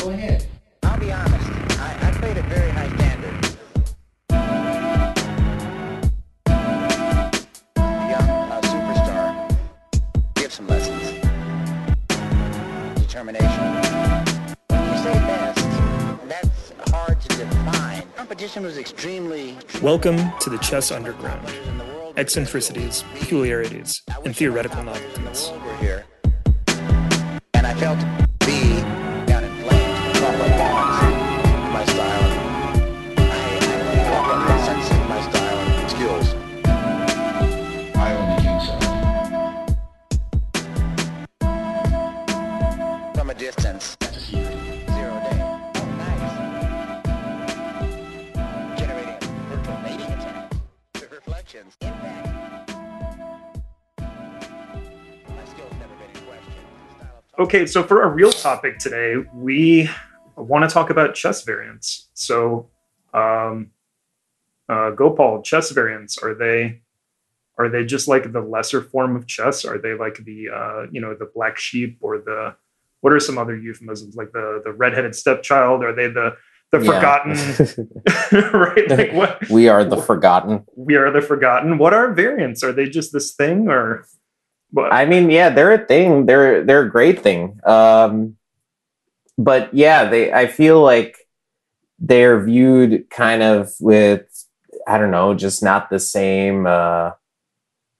Go ahead. I'll be honest. I, I played at very high standard. Young uh, superstar. Give some lessons. Determination. You say best, that's hard to define. Competition was extremely. Welcome to the Chess Underground. Eccentricities, peculiarities, and theoretical novelties. Here. And I felt Okay, so for our real topic today, we want to talk about chess variants. So, um, uh, Gopal, chess variants are they are they just like the lesser form of chess? Are they like the uh, you know the black sheep or the what are some other euphemisms like the the redheaded stepchild? Are they the the forgotten? right, like what we are the forgotten. we are the forgotten. What are variants? Are they just this thing or what? I mean, yeah, they're a thing. They're they're a great thing. Um, but yeah, they. I feel like they're viewed kind of with I don't know, just not the same uh,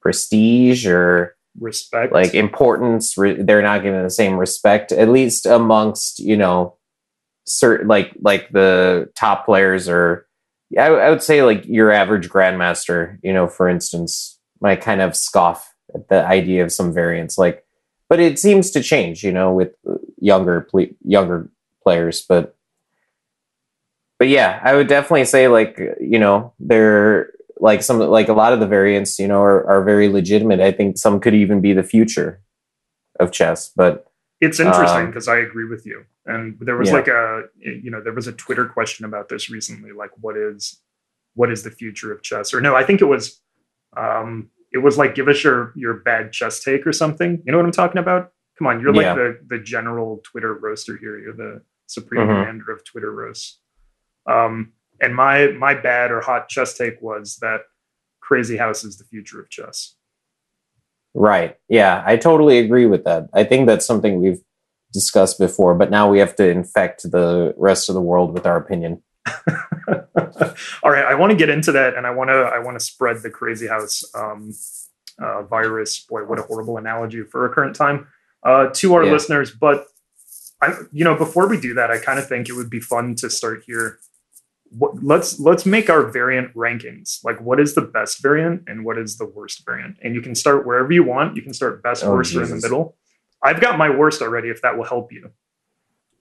prestige or respect like importance. Re- they're not given the same respect, at least amongst you know, certain like like the top players or. I, I would say like your average grandmaster, you know, for instance, might kind of scoff the idea of some variants, like, but it seems to change, you know, with younger ple- younger players, but but yeah, I would definitely say like you know they're like some like a lot of the variants, you know, are, are very legitimate. I think some could even be the future of chess, but It's interesting Um, because I agree with you. And there was Yeah. like a you know there was a Twitter question about this recently, like what is what is the future of chess? Or no, I think it was um it was like give us your your bad chess take or something. You know what I'm talking about? Come on, you're like Yeah. the the general Twitter roaster here. You're the supreme Mhm. commander of Twitter roasts. Um and my my bad or hot chess take was that Crazy House is the future of chess. Right. Yeah, I totally agree with that. I think that's something we've discussed before, but now we have to infect the rest of the world with our opinion. All right, I want to get into that, and I want to I want to spread the crazy house um, uh, virus. Boy, what a horrible analogy for a current time uh, to our Yeah. listeners. But I, you know, before we do that, I kind of think it would be fun to start here. What, let's let's make our variant rankings. Like, what is the best variant and what is the worst variant? And you can start wherever you want. You can start best, Oh, worst, or in the middle. I've got my worst already. If that will help you.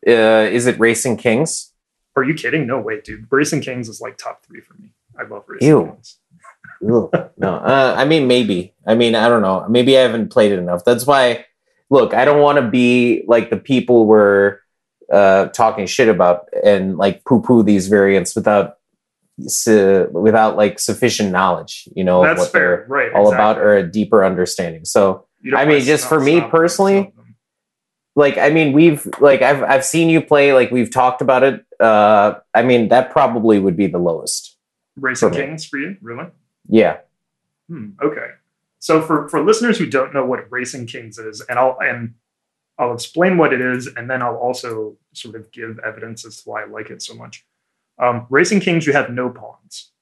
Uh, is it Racing Kings? Are you kidding? No way, dude. Racing Kings is like top three for me. I love Racing Ew. Kings. Ugh. no, uh, I mean maybe. I mean I don't know. Maybe I haven't played it enough. That's why. Look, I don't want to be like the people we're uh, talking shit about and like poo poo these variants without su- without like sufficient knowledge. You know, of That's what fair, they're right? all about or a deeper understanding. So I mean, just for me personally. Like I mean we've like I've I've seen you play like we've talked about it. Uh, I mean that probably would be the lowest. Racing for. Kings for you, really? Yeah. Hmm, okay. So for for listeners who don't know what Racing Kings is, and I'll and I'll explain what it is, and then I'll also sort of give evidence as to why I like it so much. Um, Racing Kings, you have no pawns.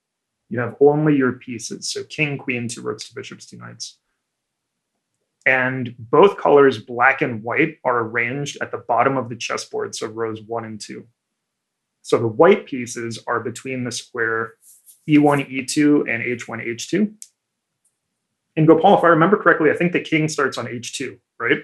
You have only your pieces. So king, queen, two rooks, two bishops, two knights. And both colors, black and white, are arranged at the bottom of the chessboard, so rows one and two. So the white pieces are between the square E E1, E2, and H1, H2. In Gopal, if I remember correctly, I think the king starts on H2, right?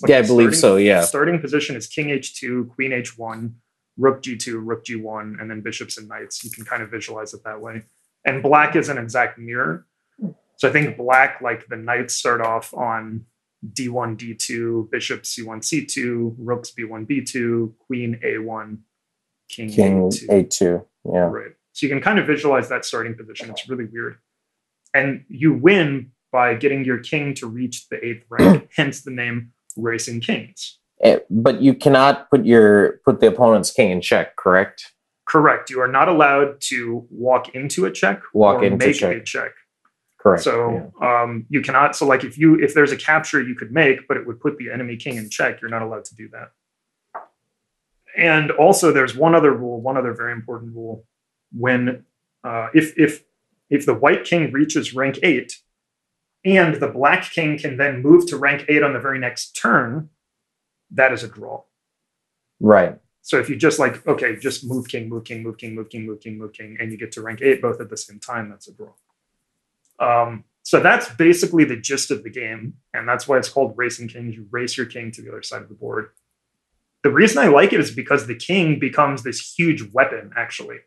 Like Yeah, I believe starting- so, yeah. Starting position is king H2, queen H1, rook G2, rook G1, and then bishops and knights. You can kind of visualize it that way. And black is an exact mirror. So I think black, like the knights start off on D1, D2, bishop C1, C2, rooks B1, B2, queen A1, king, King A2. A two. Yeah. Right. So you can kind of visualize that starting position. It's really weird. And you win by getting your king to reach the eighth rank, hence the name Racing Kings. Eh, but you cannot put your put the opponent's king in check, correct? Correct. You are not allowed to walk into a check Walk or into make check. a check. Correct. So um, you cannot. So like if you if there's a capture you could make, but it would put the enemy king in check, you're not allowed to do that. And also, there's one other rule, one other very important rule. When uh, if if if the white king reaches rank eight, and the black king can then move to rank eight on the very next turn, that is a draw. right. So if you just like, okay, just move king, move king, move king, move king, move king, move king, and you get to rank eight both at the same time, that's a draw. Um, so that's basically the gist of the game, and that's why it's called Racing Kings. You race your king to the other side of the board. The reason I like it is because the king becomes this huge weapon, actually.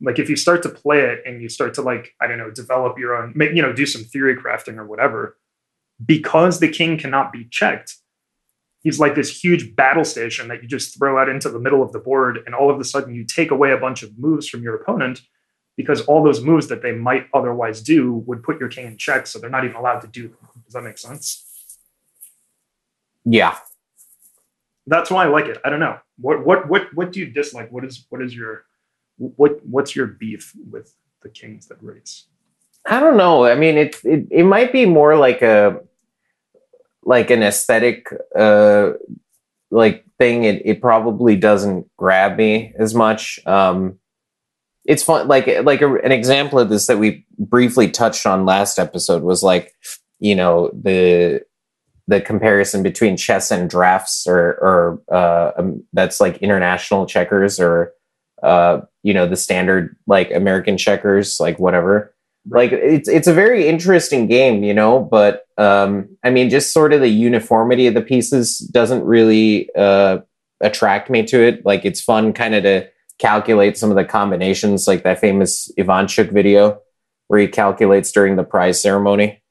Like if you start to play it and you start to like, I don't know, develop your own, you know, do some theory crafting or whatever, because the king cannot be checked, he's like this huge battle station that you just throw out into the middle of the board and all of a sudden you take away a bunch of moves from your opponent because all those moves that they might otherwise do would put your king in check so they're not even allowed to do them does that make sense Yeah. that's why i like it i don't know what what what what do you dislike what is what is your what what's your beef with the kings that race I don't know. I mean, it it, it might be more like a like an aesthetic uh like thing. It it probably doesn't grab me as much. Um it's fun like like a, an example of this that we briefly touched on last episode was like you know the the comparison between chess and drafts or or uh um, that's like international checkers or uh you know the standard like american checkers like whatever. Like it's it's a very interesting game you know but um i mean just sort of the uniformity of the pieces doesn't really uh attract me to it. Like it's fun kind of to calculate some of the combinations like that famous ivanchuk video where he calculates during the prize ceremony?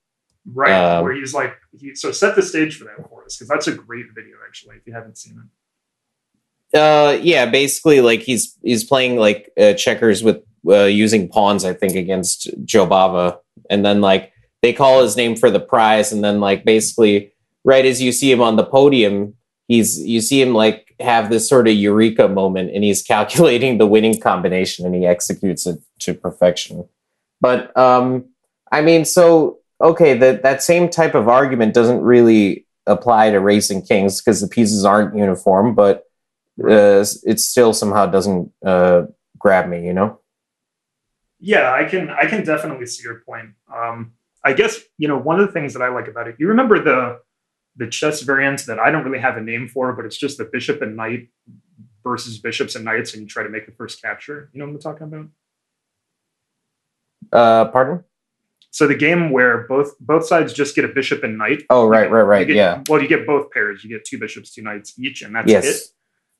Right Um, where he's like he, so set the stage for that for us because that's a great video actually if you haven't seen it. Uh yeah basically like he's he's playing like uh, checkers with uh, using pawns i think against joe bava. And then like they call his name for the prize and then like basically right as you see him on the podium he's you see him like have this sort of eureka moment and he's calculating the winning combination and he executes it to perfection but um i mean so okay that that same type of argument doesn't really apply to racing kings because the pieces aren't uniform but uh, it still somehow doesn't uh, grab me, you know? Yeah, I can I can definitely see your point. Um, I guess you know one of the things that I like about it. You remember the the chess variant that I don't really have a name for, but it's just the bishop and knight versus bishops and knights, and you try to make the first capture. You know what I'm talking about? Uh, pardon? So the game where both both sides just get a bishop and knight. Oh, right, get- right, right. get- Yeah. Well, you get both pairs. You get two bishops, two knights each, and that's Yes. it.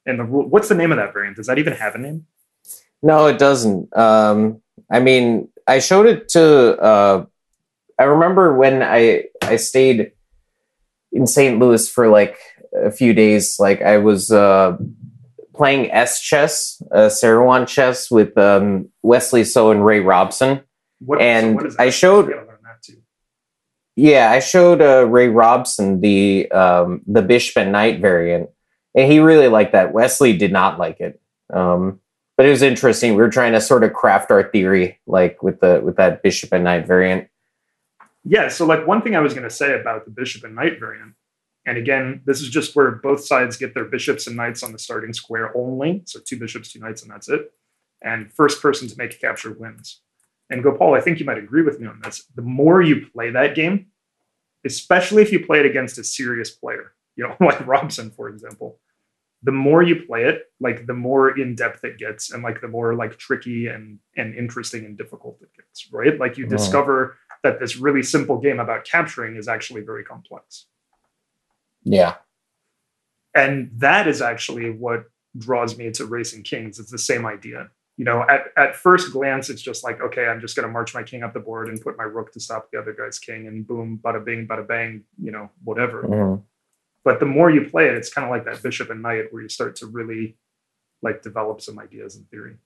And the rule. What's the name of that variant? Does that even have a name? No, it doesn't. Um, I mean, I showed it to. Uh, I remember when I I stayed in St. Louis for like a few days. Like I was uh, playing S chess, uh, Seirawan chess with um, Wesley So and Ray Robson. What, And is I showed- gotta learn that too. Yeah, I showed uh, Ray Robson the um, the bishop and knight variant, and he really liked that. Wesley did not like it, um, but it was interesting. We were trying to sort of craft our theory, like with the with that bishop and knight variant. Yeah, so like one thing I was going to say about the bishop and knight variant, and again, this is just where both sides get their bishops and knights on the starting square only. So two bishops, two knights, and that's it. And first person to make a capture wins. And Gopal, I think you might agree with me on this. The more you play that game, especially if you play it against a serious player, you know, like Robson, for example, the more you play it, like the more in depth it gets, and like the more like tricky and and interesting and difficult it gets, right? Like you Mhm. discover that this really simple game about capturing is actually very complex. Yeah, And that is actually what draws me to Racing Kings. It's the same idea. You know, at, at first glance, it's just like, okay, I'm just going to march my king up the board and put my rook to stop the other guy's king, and boom, bada bing, bada bang, you know, whatever. Mhm. But the more you play it, it's kind of like that bishop and knight where you start to really like develop some ideas in theory.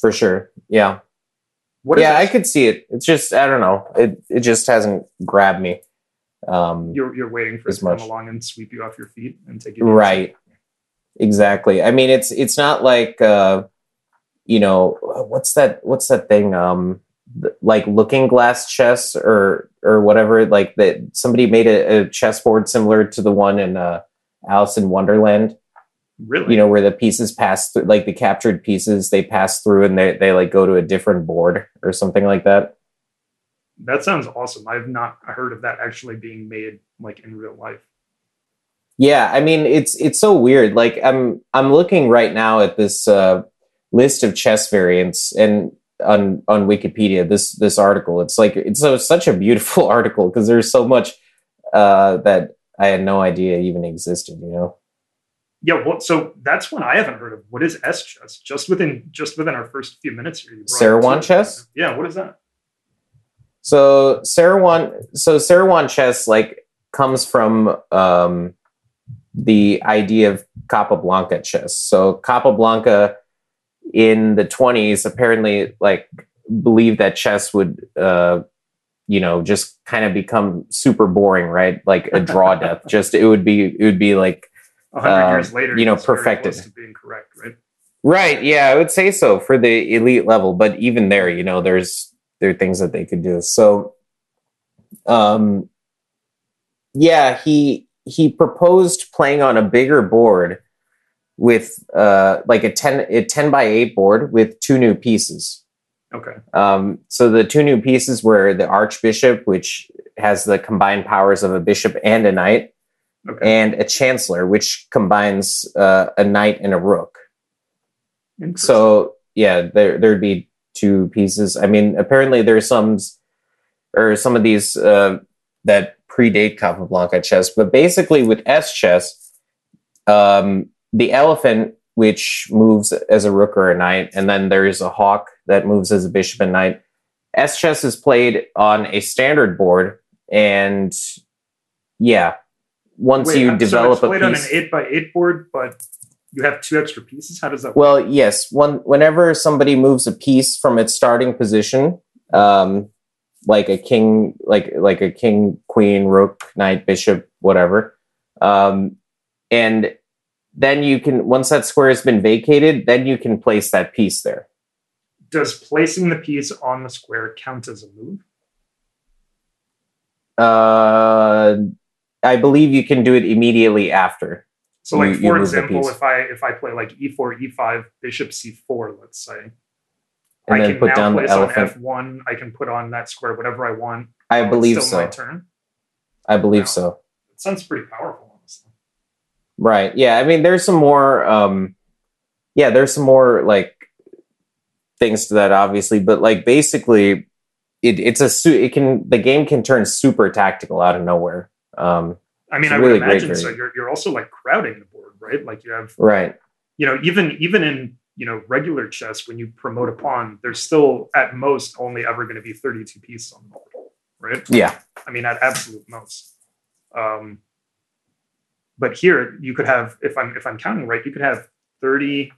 for sure. Yeah, What yeah, I could see it. It's just I don't know. It it just hasn't grabbed me. Um, You're you're waiting for it to come along and sweep you off your feet and take you. right. Exactly. I mean, it's it's not like uh, you know what's that what's that thing um like looking glass chess or or whatever like that somebody made a, a chessboard similar to the one in uh alice in wonderland Really? you know where the pieces pass through like the captured pieces they pass through and they, they like go to a different board or something like that that sounds awesome. I've not heard of that actually being made like in real life. yeah i mean it's it's so weird like i'm i'm looking right now at this uh list of chess variants and on on wikipedia this this article it's like it's so such a beautiful article because there's so much uh that i had no idea even existed you know Yeah, well, so that's one I haven't heard of. What is S chess? Just within just within our first few minutes here. you brought it Seirawan to- chess? Yeah, what is that? So Seirawan, so Seirawan chess like comes from um, the idea of Capablanca chess. So Capablanca in the twenties apparently like believed that chess would, uh, you know, just kind of become super boring, right? Like a draw death. Just it would be it would be like hundred years later, you know, perfected. being correct, right? Right. Yeah, I would say so for the elite level, but even there, you know, there's there are things that they could do. So, um, yeah, he he proposed playing on a bigger board with uh like a ten a ten by eight board with two new pieces. Okay. Um, so the two new pieces were the archbishop, which has the combined powers of a bishop and a knight, Okay. and a chancellor, which combines uh, a knight and a rook. So yeah, there there'd be two pieces. I mean, apparently there's some or some of these uh, that predate Capablanca chess, but basically with S chess, um, the elephant which moves as a rook or a knight, and then there's a hawk that moves as a bishop and knight. S chess is played on a standard board, and yeah, once Wait, you so develop it's played a on an eight by eight board, but you have two extra pieces. How does that work? Well, yes. One, whenever somebody moves a piece from its starting position, um, like a king, like like a king, queen, rook, knight, bishop, whatever, um, and then you can once that square has been vacated, then you can place that piece there. Does placing the piece on the square count as a move? Uh, I believe you can do it immediately after. So, like You- you for the example, if I if I play like e four, e five, bishop c four, let's say, And I then can put now down the place on elephant. f one. I can put on that square whatever I want. I believe so. turn. I believe Wow. so. It sounds pretty powerful, honestly. Right. Yeah. I mean, there's some more. Um, yeah, there's some more like things to that, obviously, but like basically, it, it's a su- it can the game can turn super tactical out of nowhere. Um, I mean, I really would imagine so. You're you're also like crowding the board, right? Like you have right. you know even even in you know regular chess when you promote a pawn there's still at most only ever going to be 32 pieces on the board right Yeah. i mean at absolute most um but here you could have if i'm if i'm counting right you could have 30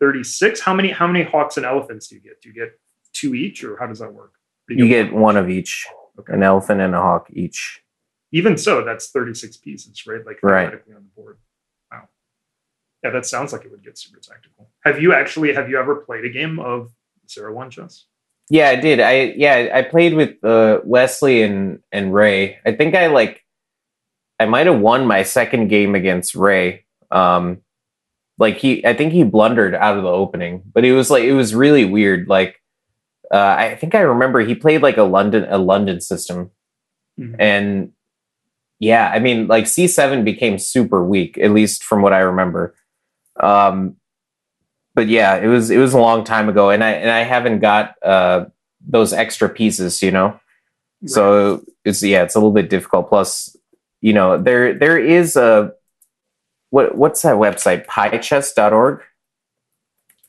36 how many how many hawks and elephants do you get do you get two each or how does that work Do You get one of each, Okay. an elephant and a hawk each. even so that's 36 pieces right like Right. theoretically on the board wow yeah that sounds like it would get super tactical have you actually have you ever played a game of Seirawan chess Yeah, I did. I yeah, I played with uh, Wesley and and Ray. I think I like I might have won my second game against Ray. Um like he I think he blundered out of the opening, but it was like it was really weird. Like uh I think I remember he played like a London a London system Mhm. and yeah, I mean like C7 became super weak at least from what I remember. Um but yeah, it was it was a long time ago, and I and I haven't got uh, those extra pieces, you know. So it's yeah, it's a little bit difficult. Plus, you know, there there is a what what's that website? Pychess.org.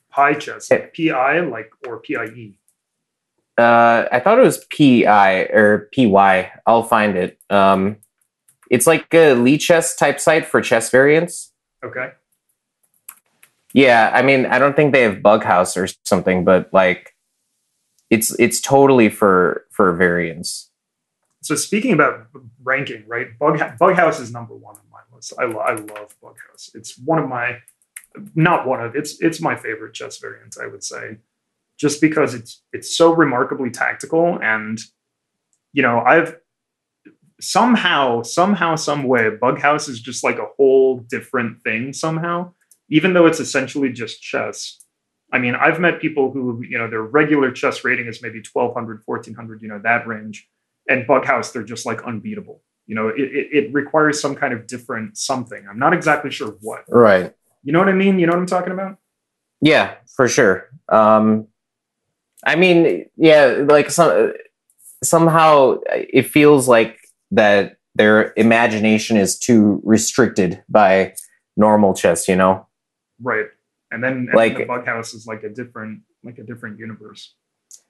pi chess Yeah. pi like or pie Uh, I thought it was PI or PY. I'll find it. Um, it's like a Lichess type site for chess variants. okay Yeah, I mean, I don't think they have Bughouse or something, but like, it's it's totally for for variants. so speaking about ranking, right? Bug Bughouse is number one on my list. I, lo- I love Bughouse. It's one of my, not one of it's it's my favorite chess variant. I would say, just because it's it's so remarkably tactical and, you know, I've somehow somehow some way Bughouse is just like a whole different thing somehow, even though it's essentially just chess. I mean, I've met people who, you know, their regular chess rating is maybe 1200, 1400, you know, that range and Bughouse, they're just like unbeatable. You know, it, it, it, requires some kind of different something. I'm not exactly sure what. Right. You know what I mean? You know what I'm talking about? Yeah, for sure. Um, I mean, yeah, like some somehow it feels like that their imagination is too restricted by normal chess. You know? Right. And then and like the Bughouse is like a different like a different universe.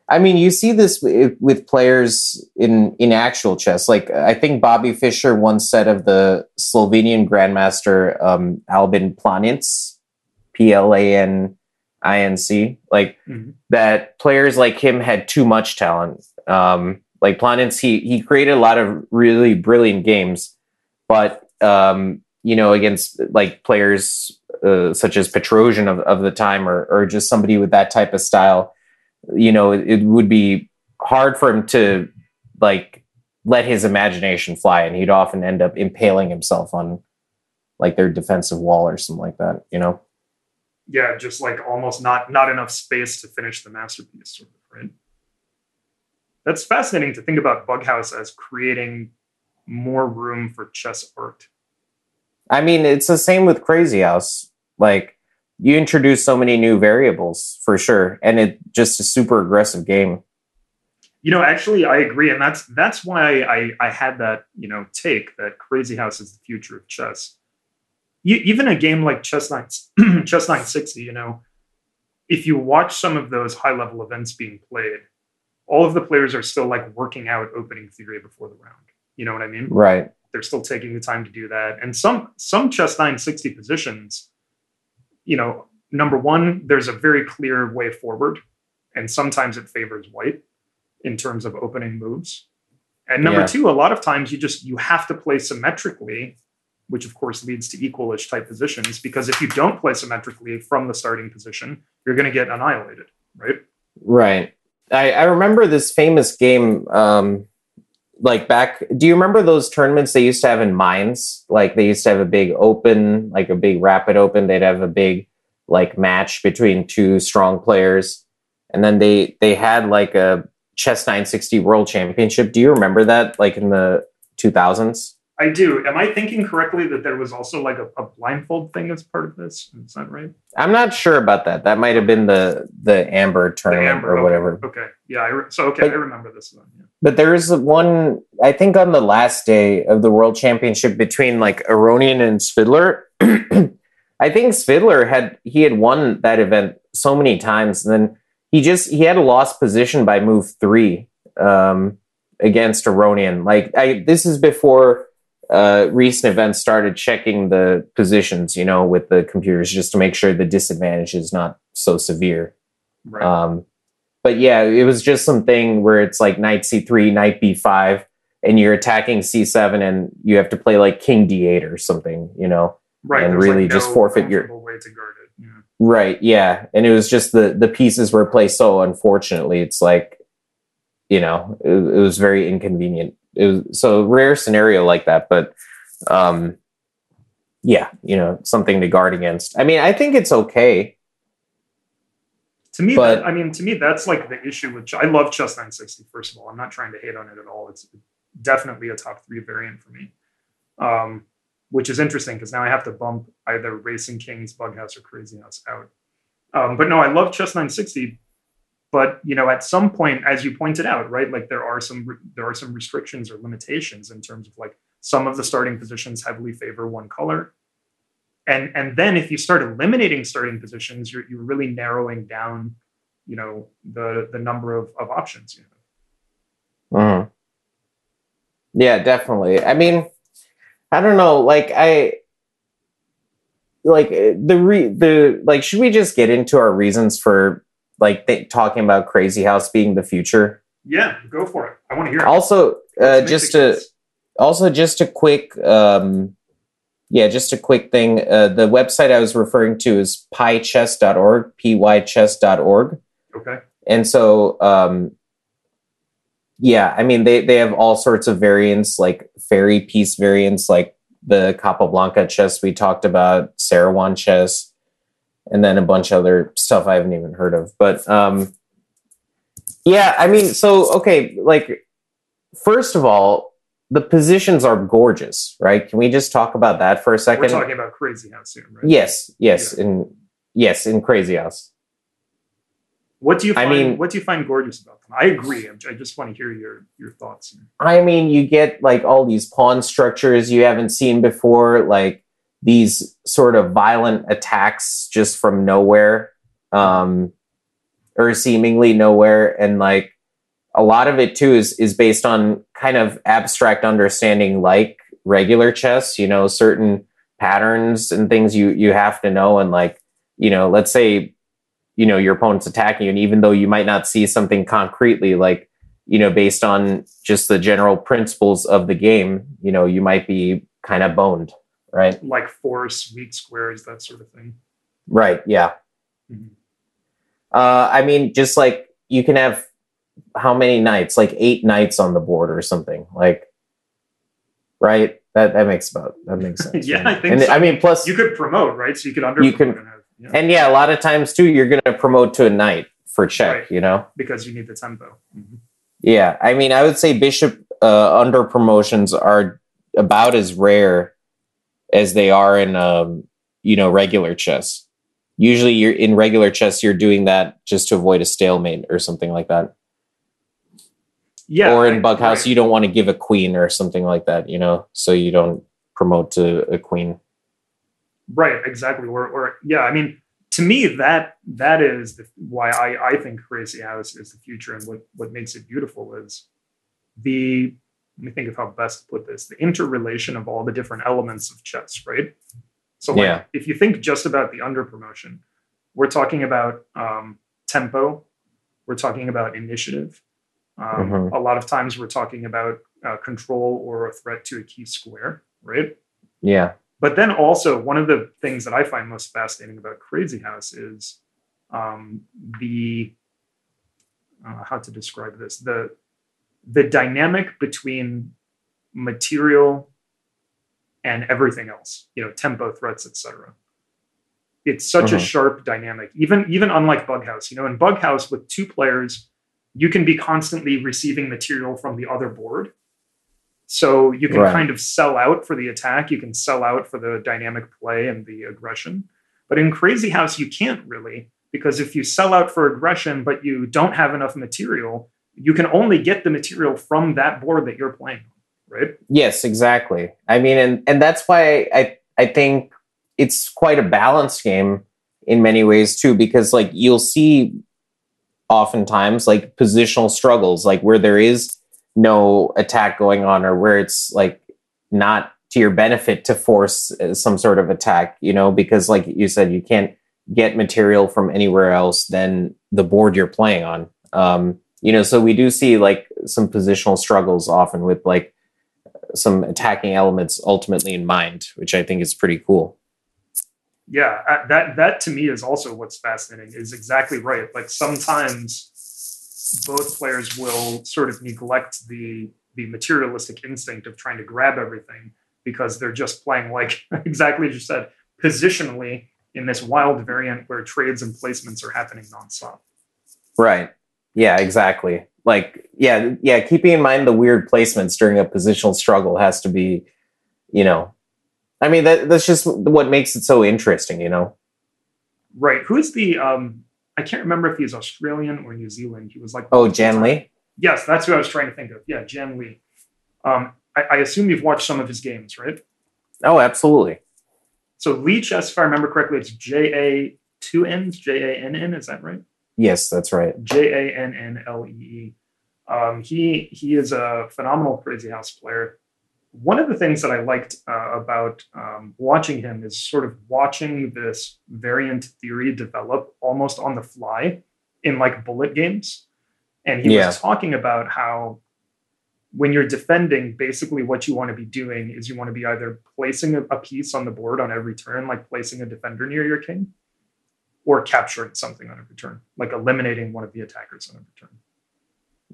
I mean, you see this with players in in actual chess. Like I think Bobby Fischer once said of the Slovenian grandmaster um, Albin Planinc, P L A N I N C, like mm-hmm. that players like him had too much talent. Um, like Planinc, he he created a lot of really brilliant games, but um, you know, against like players uh, such as Petrosian of, of the time, or or just somebody with that type of style you know, it, it would be hard for him to like let his imagination fly, and he'd often end up impaling himself on like their defensive wall or something like that. You know? Yeah, just like almost not not enough space to finish the masterpiece, sort of, right? That's fascinating to think about Bughouse as creating more room for chess art. I mean, it's the same with Crazy House. Like you introduce so many new variables for sure, and it just a super aggressive game. You know, actually, I agree, and that's that's why I I had that you know take that Crazy House is the future of chess. You, even a game like Chess Nine Chess Nine Sixty, you know, if you watch some of those high level events being played, all of the players are still like working out opening theory before the round. You know what I mean? Right. They're still taking the time to do that, and some some Chess Nine Sixty positions you know, number one, there's a very clear way forward, and sometimes it favors white in terms of opening moves. And number yeah. two, a lot of times you just you have to play symmetrically, which of course leads to equalish type positions. Because if you don't play symmetrically from the starting position, you're going to get annihilated, right? Right. I, I remember this famous game. Um, like back do you remember those tournaments they used to have in Mainz? like they used to have a big open like a big rapid open they'd have a big like match between two strong players and then they they had like a chess 960 world championship do you remember that like in the 2000s I do. Am I thinking correctly that there was also like a, a, blindfold thing as part of this? Is that right? I'm not sure about that. That might have been the the Amber tournament the Amber, or okay. whatever. Okay. Yeah. I re- so okay, but, I remember this one. Yeah. But there is one. I think on the last day of the World Championship between like Aronian and Svidler. I think Svidler had he had won that event so many times, and then he just he had a lost position by move three um, against Aronian. Like I, this is before uh, recent events started checking the positions, you know, with the computers just to make sure the disadvantage is not so severe. Right. Um, but yeah, it was just something where it's like knight c3, knight b5, and you're attacking c7, and you have to play like king d8 or something, you know, right? And really like just forfeit your way to guard it. Yeah. Right. Yeah, and it was just the the pieces were placed so unfortunately. It's like, you know, it, it was very inconvenient it was so rare scenario like that, but um, yeah, you know, something to guard against. I mean, I think it's okay. To me, but, that, I mean, to me, that's like the issue with. I love Chess 960. First of all, I'm not trying to hate on it at all. It's definitely a top three variant for me, um, which is interesting because now I have to bump either Racing Kings, Bughouse, or Crazy House out. Um, but no, I love Chess 960 but you know at some point as you pointed out right like there are some there are some restrictions or limitations in terms of like some of the starting positions heavily favor one color. And and then if you start eliminating starting positions you're, you're really narrowing down you know the the number of, of options you know. Mm. yeah definitely. I mean i don't know like i like the re the like should we just get into our reasons for like talking about Crazy House being the future. Yeah, go for it. I want to hear. it. Also, uh, just case. also just a quick um yeah just a quick thing uh, the website i was referring to is pychess.org pychess.org Okay. and so um yeah i mean they they have all sorts of variants like fairy piece variants like the capablanca chess we talked about Seirawan chess and then a bunch of other stuff i haven't even heard of but um yeah i mean so okay like first of all the positions are gorgeous right can we just talk about that for a second? We're talking about Crazy House here, right? yes yes in yes in crazy house What do you I find? mean- what do you find gorgeous about them? I agree. I'm- I just want to hear your your thoughts. I mean, you get like all these pawn structures you haven't seen before, like these sort of violent attacks just from nowhere, um, or seemingly nowhere, and like a lot of it too is is based on kind of abstract understanding, like regular chess. You know, certain patterns and things you you have to know, and like you know, let's say you know your opponent's attacking you, and even though you might not see something concretely, like you know, based on just the general principles of the game, you know, you might be kind of boned, right? Like force, weak squares, that sort of thing. Right. Yeah. Mhm. Uh, I mean, just like you can have how many knights? Like eight knights on the board or something. Like, right? That that makes about that makes sense. Yeah, right? I think And so. I mean, plus You could promote, right? So you could under You can- and have, yeah, and yeah, a lot of times too, you're going to promote to a knight for check. Right. You know. because you need the tempo. Mhm. Yeah, I mean, I would say bishop uh, under promotions are about as rare as they are in, um, you know, regular chess. Usually, you're in regular chess, you're doing that just to avoid a stalemate or something like that. Yeah. or in I- Bughouse, right. you don't want to give a queen or something like that, you know, so you don't promote to a queen. Right, exactly. Or, or yeah, I mean, to me, that that is the, why I, I think Crazy House is the future, and what what makes it beautiful is the. Let me think of how best to put this: the interrelation of all the different elements of chess. Right. So, like, Yeah. if you think just about the under promotion, we're talking about um, tempo, we're talking about initiative. Um, Mhm. A lot of times, we're talking about uh, control or a threat to a key square. Right. Yeah. But then also one of the things that I find most fascinating about Crazy House is um, the uh, how to describe this the the dynamic between material and everything else. You know, tempo, threats, etc. It's such a Mhm. sharp dynamic. Even even unlike Bughouse, you know, in Bughouse with two players, you can be constantly receiving material from the other board. So you can Right. kind of sell out for the attack, you can sell out for the dynamic play and the aggression. But in Crazy House, you can't really, because if you sell out for aggression, but you don't have enough material, you can only get the material from that board that you're playing, on, right? Yes, exactly. I mean, and and that's why I I think it's quite a balanced game in many ways too, because like you'll see oftentimes like positional struggles, like where there is no attack going on, or where it's like not to your benefit to force uh, some sort of attack, you know, because like you said, you can't get material from anywhere else than the board you're playing on. Um, you know, so we do see like some positional struggles often with like some attacking elements ultimately in mind, which I think is pretty cool. Yeah, uh, that that to me is also what's fascinating. Is exactly right. Like sometimes both players will sort of neglect the the materialistic instinct of trying to grab everything because they're just playing like exactly as you said positionally in this wild variant where trades and placements are happening nonstop. Right. Yeah, exactly. Like, yeah, yeah, keeping in mind the weird placements during a positional struggle has to be, you know, I mean, that that's just what makes it so interesting, you know? Right. Who's the um I can't remember if he's Australian or New Zealand. He was like Oh, Jann Lee? Yes, that's who I was trying to think of. Yeah, Jann Lee. Um, I, I assume you've watched some of his games, right? Oh, absolutely. So Lee Chess, if I remember correctly, it's J A two N's, J A N N. Is that right? Yes, that's right. J A N N L E E. Um, he he is a phenomenal crazy house player. One of the things that I liked uh, about um, watching him is sort of watching this variant theory develop almost on the fly in like bullet games. and he Yeah. was talking about how when you're defending, basically what you want to be doing is you want to be either placing a, a piece on the board on every turn, like placing a defender near your king, or capturing something on a return, like eliminating one of the attackers on a return.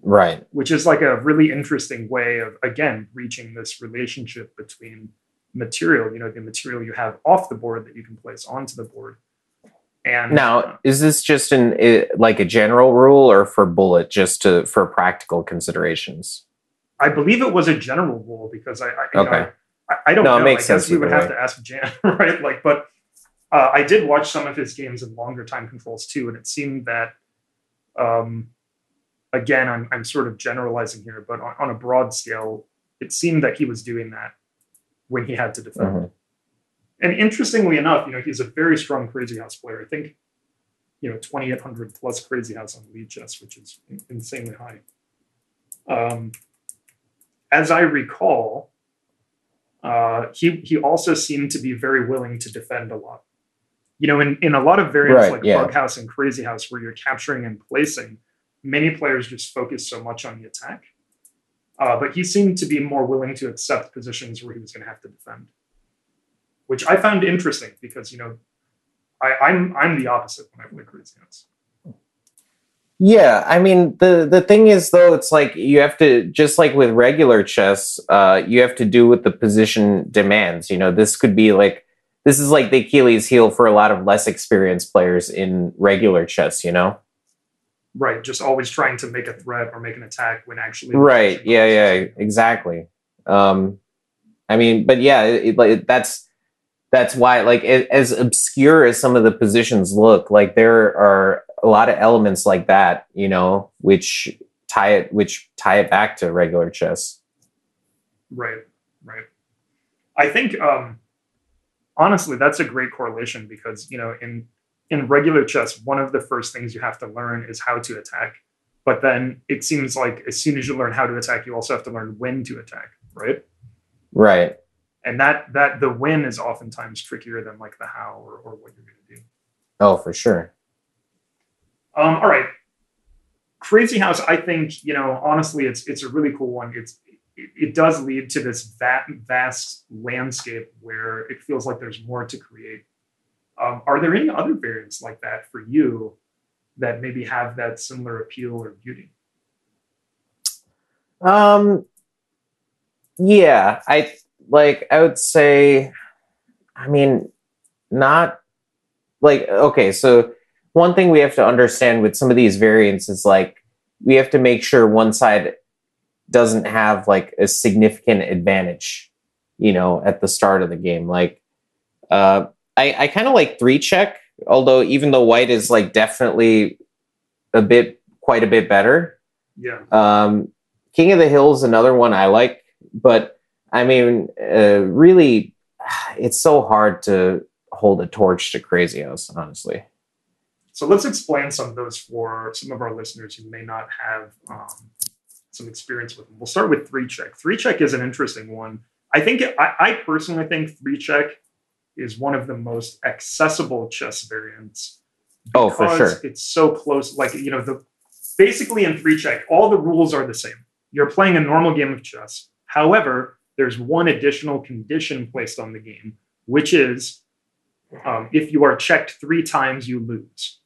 Right. which is like a really interesting way of again reaching this relationship between material you know the material you have off the board that you can place onto the board and Now, is this just an i like a general rule, or for bullet, just to for practical considerations? i believe it was a general rule because i I, you know, I, I don't No, it makes i guess sense we would have way. to ask jann right like but uh, i did watch some of his games in longer time controls too and it seemed that um again i'm, I'm sort of generalizing here but on, on a broad scale it seemed that he was doing that when he had to defend Mhm. And interestingly enough, you know, he's a very strong Crazy House player. I think, you know, 2,800 plus Crazy House on Lichess, which is insanely high. Um, as I recall, uh, he he also seemed to be very willing to defend a lot. You know, in, in a lot of variants Right, like yeah. Bug House and Crazy House, where you're capturing and placing, many players just focus so much on the attack. Uh, but he seemed to be more willing to accept positions where he was going to have to defend which I found interesting because you know I, I'm I'm the opposite when I play Crazy House. Yeah, I mean the the thing is though, it's like you have to just like with regular chess, uh, you have to do what the position demands. You know, this could be like this is like the Achilles heel for a lot of less experienced players in regular chess. You know, Right, just always trying to make a threat or make an attack when actually right? Yeah, yeah, exactly. Um, I mean, but yeah, it, it, like that's that's why like it, as obscure as some of the positions look, like there are a lot of elements like that. You know, which tie it which tie it back to regular chess. Right, right. I think um, honestly that's a great correlation because you know in in regular chess one of the first things you have to learn is how to attack. But then it seems like as soon as you learn how to attack, you also have to learn when to attack, right? Right. And that that the when is oftentimes trickier than like the how or, or what you're going to do. Oh, for sure. Um, all right. Crazy House, I think, you know, honestly, it's it's a really cool one. It's it, does lead to this va- vast landscape where it feels like there's more to create. Um, are there any other variants like that for you that maybe have that similar appeal or beauty? Um yeah, I like I would say I mean not like okay, so one thing we have to understand with some of these variants is like we have to make sure one side doesn't have like a significant advantage, you know, at the start of the game. Like uh I, I kind of like three check, although even though white is like definitely a bit quite a bit better. Yeah. Um, King of the Hill is another one I like, but I mean, uh, really, it's so hard to hold a torch to Crazy House, honestly. So let's explain some of those for some of our listeners who may not have um, some experience with them. We'll start with three check. Three check is an interesting one. I think I, I personally think three check is one of the most accessible chess variants. Oh, for because sure. It's so close. Like you know, the basically in three check, all the rules are the same. You're playing a normal game of chess. However, there's one additional condition placed on the game, which is um, if you are checked three times, you lose.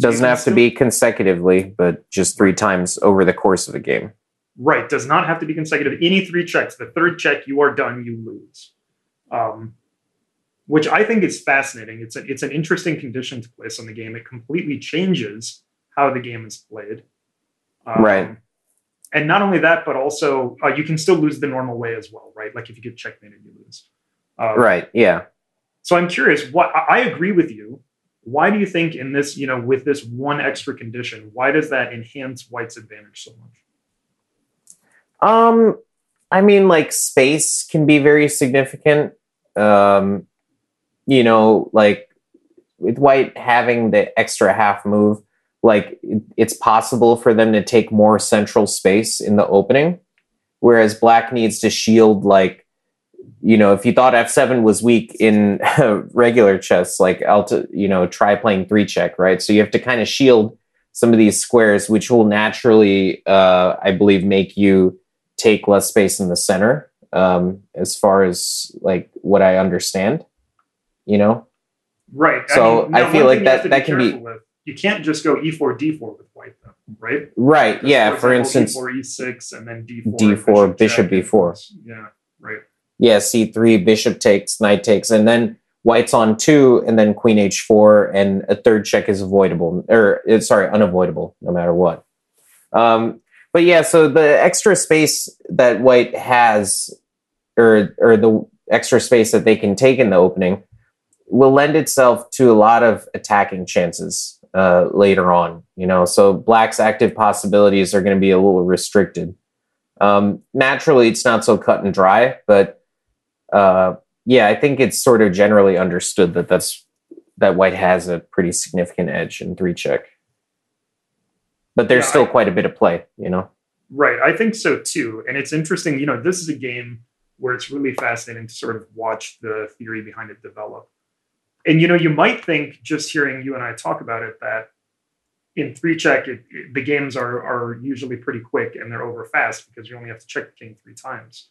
Doesn't have to be consecutively, but just three times over the course of a game. Right, does not have to be consecutive. Any three checks, the third check, you are done, you lose. Um, which I think is fascinating. It's a, it's an interesting condition to place on the game. It completely changes how the game is played. Um, Right. And not only that, but also uh, you can still lose the normal way as well, right? Like if you get checkmated, you lose. Uh, Right. Yeah. So I'm curious. What I agree with you. Why do you think in this, you know, with this one extra condition, why does that enhance White's advantage so much? Um, I mean, like space can be very significant. Um, you know, like with white having the extra half move, like it's possible for them to take more central space in the opening, whereas black needs to shield like. You know, if you thought f7 was weak in regular chess, like Alta, you know, try playing three check, right? So you have to kind of shield some of these squares, which will naturally, uh, I believe, make you take less space in the center. Um, as far as like what I understand, you know, Right. So, now, I feel like that- that can be- with, you can't just go e e4 d4 with white though, right? right? Because, Yeah, for example, instance, e4 e6 and then d4 D4, bishop check, B4. Yeah. Yeah, c3, bishop takes, knight takes, and then white's on two, and then queen h4, and a third check is avoidable, or uh, sorry, unavoidable, no matter what. Um, but yeah, so the extra space that white has, or or the extra space that they can take in the opening, will lend itself to a lot of attacking chances uh, later on. You know, so black's active possibilities are going to be a little restricted. Um, naturally, it's not so cut and dry, but uh, yeah, I think it's sort of generally understood that that's that white has a pretty significant edge in three check. But there's Yeah, still I- quite a bit of play, you know. Right. I think so too. And it's interesting, you know, this is a game where it's really fascinating to sort of watch the theory behind it develop. And, you know, you might think just hearing you and I talk about it that in three check, it, it- the games are, are usually pretty quick and they're over fast because you only have to check the king three times.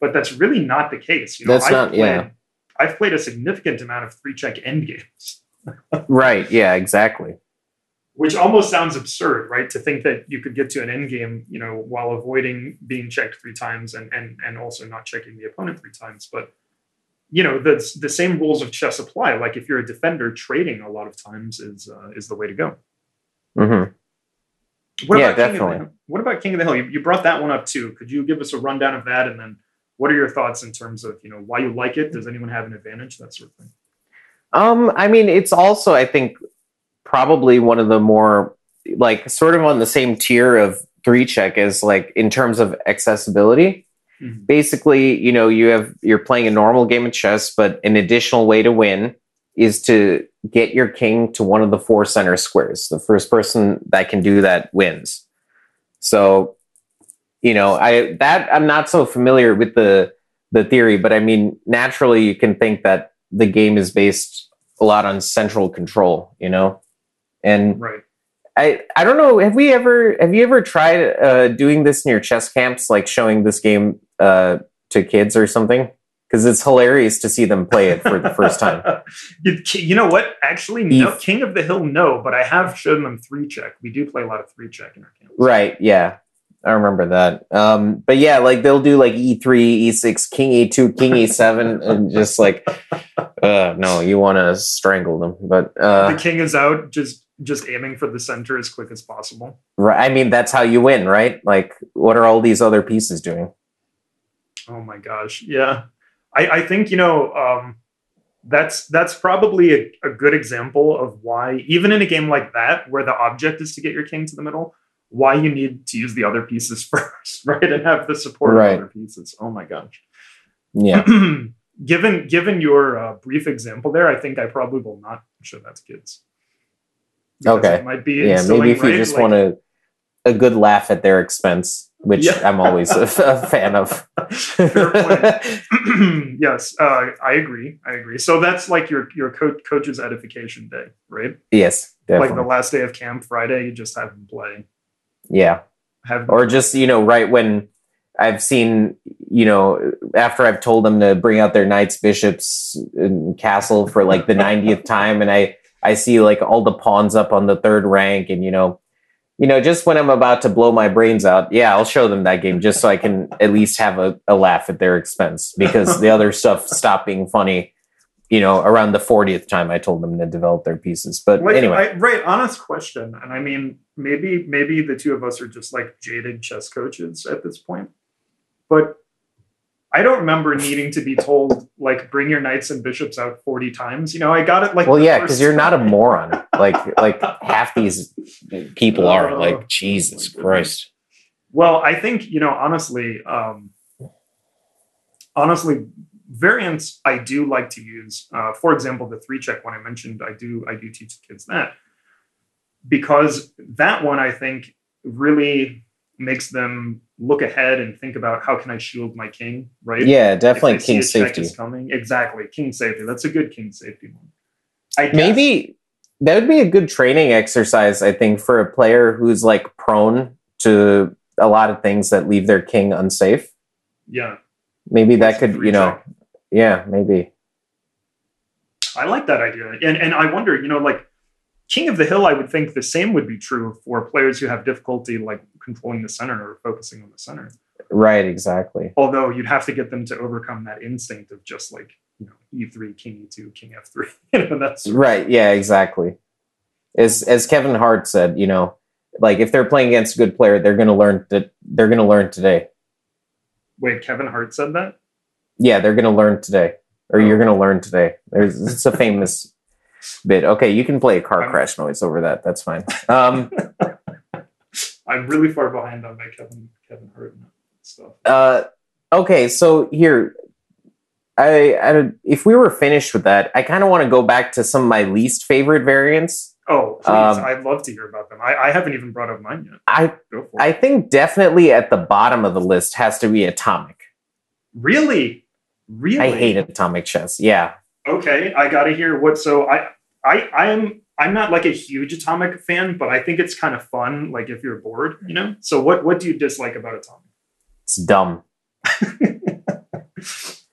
But that's really not the case. You know, That's I've not- played, yeah. I've played a significant amount of three check end games. Right. Yeah. Exactly. which almost sounds absurd, right? To think that you could get to an end game, you know, while avoiding being checked three times and and and also not checking the opponent three times. But you know, the the same rules of chess apply. Like if you're a defender, trading a lot of times is uh, is the way to go. hmm What Yeah, about King of definitely. the Hill? What about King of the Hill? You, you brought that one up too. Could you give us a rundown of that, and then what are your thoughts in terms of you know why you like it? Does anyone have an advantage? That sort of thing. Um, I mean, it's also, I think, probably one of the more like sort of on the same tier of three check as like in terms of accessibility. Mhm. Basically, you know, you have you're playing a normal game of chess, but an additional way to win is to get your king to one of the four center squares. The first person that can do that wins. So, you know, I that I'm not so familiar with the the theory, but I mean, naturally, you can think that the game is based a lot on central control, you know, and Right. I I don't know. Have we ever have you ever tried uh, doing this in your chess camps, like showing this game uh, to kids or something? Because it's hilarious to see them play it for the first time. you, you know what? Actually, no. King of the Hill, no. But I have shown them three check. We do play a lot of three check in our camps. Right. Yeah. I remember that. Um, but yeah, like they'll do like E3, E6, King E2, King E7, and just like, uh, no, you want to strangle them. But uh, the king is out, just just aiming for the center as quick as possible. right, I mean, that's how you win, right? Like, what are all these other pieces doing? Oh my gosh, yeah. I, I think you know um, that's that's probably a, a good example of why even in a game like that, where the object is to get your king to the middle, why you need to use the other pieces first, right, and have the support Right. of other pieces. Oh my gosh. Yeah. given given your uh, brief example there, I think I probably will not show that to kids. Okay. it might be Yeah. Maybe if you right, just like- want a, a good laugh at their expense, which Yeah. I'm always a, a fan of. Yes, uh, I agree. I agree. So that's like your your co- coach's edification day, right? yes, Like the last day of camp, Friday, you just have them play. Yeah. Have or just you know right when i've seen you know after i've told them to bring out their knights bishops and castle for like the 90th time and i i see like all the pawns up on the third rank and you know you know just when i'm about to blow my brains out yeah i'll show them that game just so i can at least have a, a laugh at their expense because the other stuff stopped being funny you know around the 40th time i told them to develop their pieces but like, anyway I, right, honest question. And I mean, maybe maybe the two of us are just like jaded chess coaches at this point. But I don't remember needing to be told like bring your knights and bishops out 40 times. You know, I got it like well yeah because you're not a moron like like half these people are Oh, like jesus christ Well, I think, you know, honestly, um, honestly, variants I do like to use. Uh, for example, the three check one I mentioned, I do I do teach the kids that because that one I think really makes them look ahead and think about how can I shield my king, right? yeah definitely king safety is coming, exactly, king safety. That's a good king safety one. I guess. maybe that would be a good training exercise, I think, for a player who's like prone to a lot of things that leave their king unsafe. Yeah, Maybe that could, you know, check. Yeah, maybe. I like that idea, and and I wonder, you know, like King of the Hill, I would think the same would be true for players who have difficulty like controlling the center or focusing on the center. Right, exactly. Although you'd have to get them to overcome that instinct of just like you know E3, King E2, King F3. you know, that's Right, yeah, exactly. As as Kevin Hart said, you know, like if they're playing against a good player, they're gonna learn that they're gonna learn today. wait. Kevin Hart said that. Yeah, they're gonna learn today. Or Oh. you're gonna learn today. There's it's a famous bit. Okay, you can play a car I'm- crash noise over that. That's fine. Um I'm really far behind on my Kevin Kevin Hart stuff. uh okay so here I, I if we were finished with that i kind of want to go back to some of my least favorite variants Oh, please! Um, I'd love to hear about them. I, I haven't even brought up mine yet. i Go for it. i think definitely at the bottom of the list has to be atomic really, really, i hate atomic chess yeah Okay, I got to hear what. So I, I, I am. I'm not like a huge Atomic fan, but I think it's kind of fun. Like if you're bored, you know. So what what do you dislike about Atomic? it's dumb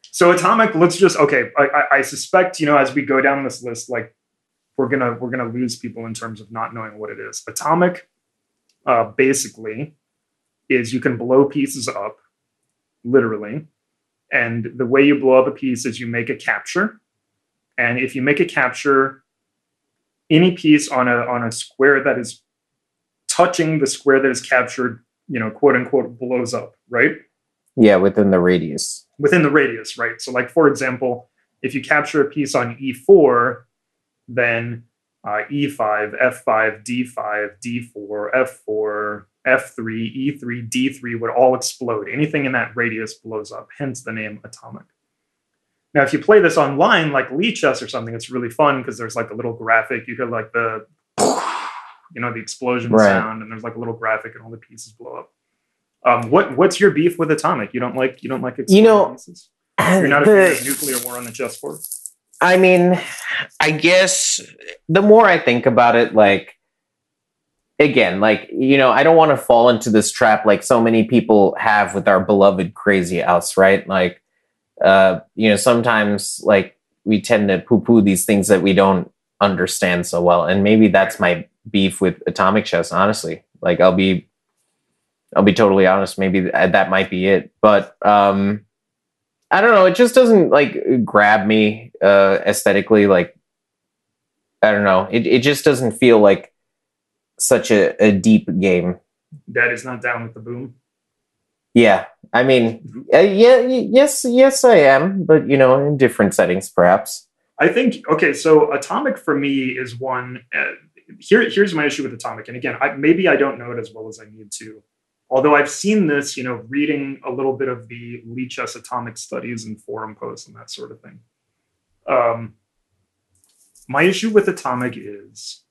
So Atomic, let's just okay. I, I, I suspect you know as we go down this list, like we're gonna we're gonna lose people in terms of not knowing what it is. Atomic, uh, basically, is you can blow pieces up, literally, and the way you blow up a piece is you make a capture, and if you make a capture, any piece on a on a square that is touching the square that is captured, you know, quote unquote, blows up, right? yeah within the radius within the radius, right? So, like for example, if you capture a piece on E4, then uh, E5, F5, D5, D4, F4, F3, E3, D3 would all explode. Anything in that radius blows up, hence the name atomic. Now, if you play this online, like Lichess or something, it's really fun because there's like a little graphic. You hear like the, you know, the explosion Right. sound, and there's like a little graphic, and all the pieces blow up. Um, what what's your beef with atomic? You don't like you don't like You know, pieces? You're not a fan of nuclear war on the chessboard. I mean, I guess the more I think about it, like, again, like, you know, I don't want to fall into this trap like so many people have with our beloved crazy house, right? Like, uh, you know, sometimes like we tend to poo poo these things that we don't understand so well. And maybe that's my beef with atomic chess, honestly. Like, I'll be, I'll be totally honest. Maybe that might be it. But, um, I don't know. It just doesn't like grab me uh, aesthetically. Like I don't know. It it just doesn't feel like such a, a deep game. Dad is not down with the boom. Yeah, I mean, uh, yeah, yes, yes, I am, but you know, in different settings, perhaps. I think okay. So atomic for me is one. Uh, here, here's my issue with atomic. And again, I, maybe I don't know it as well as I need to. Although I've seen this, you know, reading a little bit of the Lichess atomic studies and forum posts and that sort of thing. Um, my issue with atomic is,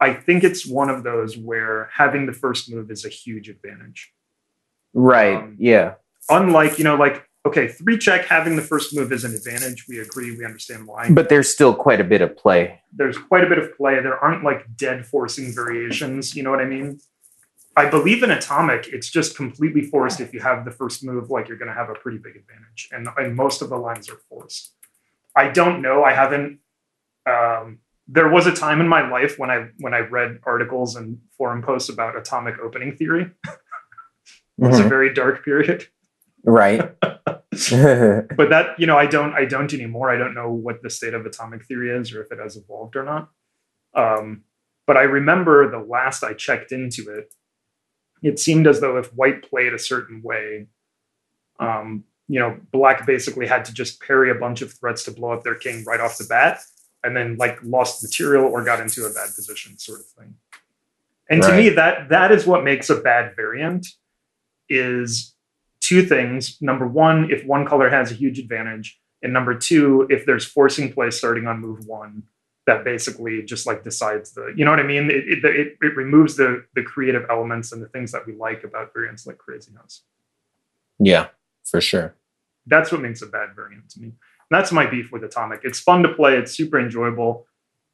I think it's one of those where having the first move is a huge advantage. Right. Um, yeah. unlike you know like okay three check having the first move is an advantage we agree we understand why But there's still quite a bit of play. there's quite a bit of play there aren't like dead forcing variations you know what i mean i believe in atomic it's just completely forced if you have the first move like you're going to have a pretty big advantage and, and most of the lines are forced i don't know i haven't um, there was a time in my life when i when i read articles and forum posts about atomic opening theory. It was a Mhm. very dark period. Right. but that you know i don't i don't anymore. I don't know what the state of atomic theory is or if it has evolved or not. Um, but i remember the last i checked into it it seemed as though if white played a certain way um, you know black basically had to just parry a bunch of threats to blow up their king right off the bat and then like lost material or got into a bad position sort of thing and to me that that is what makes a bad variant is two things. Number one, if one color has a huge advantage, and number two, if there's forcing play starting on move one, that basically just like decides the, you know what I mean? It it, it, it removes the the creative elements and the things that we like about variants like Crazy House. yeah, for sure. That's what makes a bad variant to me. And that's my beef with Atomic. It's fun to play. It's super enjoyable.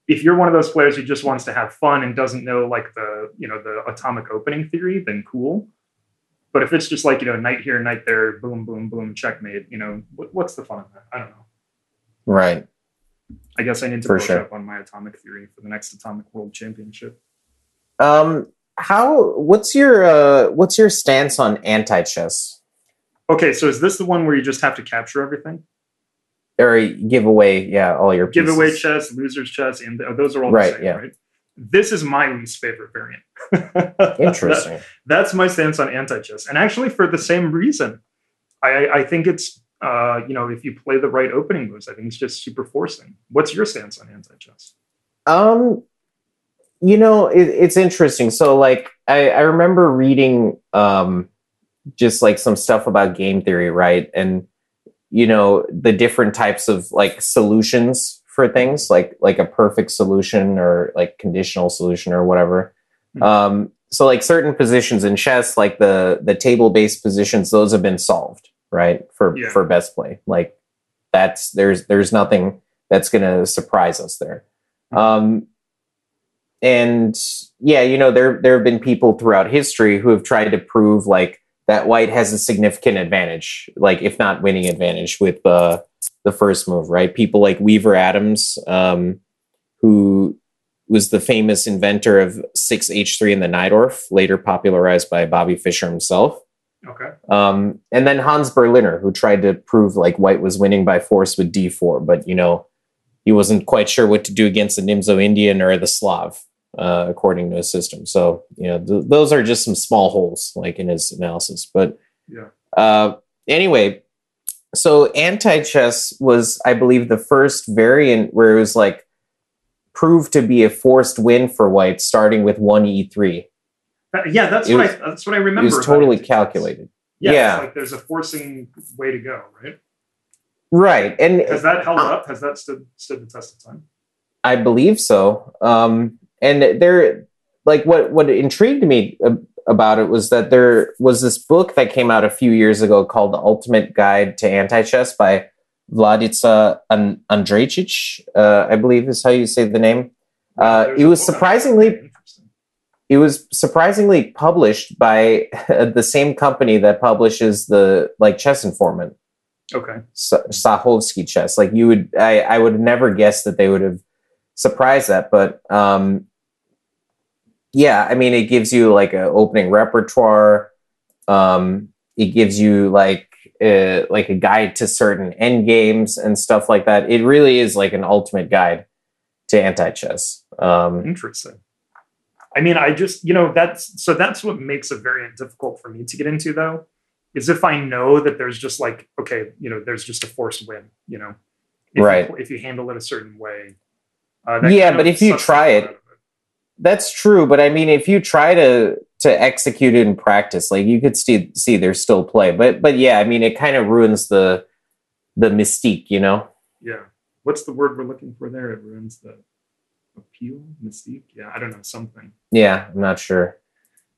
if you're one of those players who just wants to have fun and doesn't know like the you know the atomic opening theory, then cool. But if it's just like you know knight here, knight there, boom, boom, boom, checkmate, you know what, what's the fun of that? I don't know. Right. I guess I need to For brush sure. up on my atomic theory for the next atomic world championship. Um, how? What's your uh, what's your stance on anti chess Okay, so is this the one where you just have to capture everything? Or give away? Yeah, all your pieces. Giveaway chess, losers chess, and th- those are all Right, the same, yeah. right? This is my least favorite variant. Interesting. that's my stance on anti-chess and actually for the same reason i i think it's uh you know if you play the right opening moves i think it's just super forcing what's your stance on anti-chess Um, you know, it, it's interesting. So, like, I, I remember reading um, just like some stuff about game theory, right? And you know, the different types of like solutions for things, like like a perfect solution or like conditional solution or whatever. Mhm. Um, so, like certain positions in chess, like the the table based positions, those have been solved, right? For Yeah. for best play, like that's there's there's nothing that's going to surprise us there. Um, and yeah, you know, there there have been people throughout history who have tried to prove like that white has a significant advantage, like if not winning advantage with uh, the first move, right? People like Weaver Adams, um, who was the famous inventor of six H three in the Najdorf, later popularized by Bobby Fischer himself. okay Um, and then Hans Berliner, who tried to prove like white was winning by force with d4, but you know, he wasn't quite sure what to do against the Nimzo Indian or the Slav, uh, according to his system. So, you know, th- those are just some small holes like in his analysis. But Yeah. uh, anyway, so anti chess was, I believe, the first variant where it was like proved to be a forced win for white, starting with one e3. Uh, yeah that's It what was- i that's what i remember It was totally calculated. yeah, Yeah. Like there's a forcing way to go right Right. And has that held up has that stood stood the test of time I believe so. Um, and there, like, what what intrigued me about it was that there was this book that came out a few years ago called "The Ultimate Guide to Anti-Chess" by Vladica An- Andrejcic, uh, I believe is how you say the name. Uh, it was book on that. surprisingly it was surprisingly published by the same company that publishes the like chess informant okay Sa- Sahovsky chess. Like you would, I, I would never guess that they would have surprised that. But um, yeah, I mean, it gives you like an opening repertoire. Um, it gives you like uh, like a guide to certain end games and stuff like that. It really is like an ultimate guide to anti chess. Um, Interesting. I mean, I just, you know, that's so that's what makes a variant difficult for me to get into, though, is if I know that there's just like, okay, you know, there's just a forced win, you know, if Right. You, if you handle it a certain way. Uh, Yeah, but if you try it- That's true, but I mean, if you try to to execute it in practice, like you could see see there's still play, but but yeah, I mean, it kind of ruins the the mystique, you know. yeah. What's the word we're looking for there? It ruins the appeal, mystique. Yeah, I don't know, something. Yeah, I'm not sure.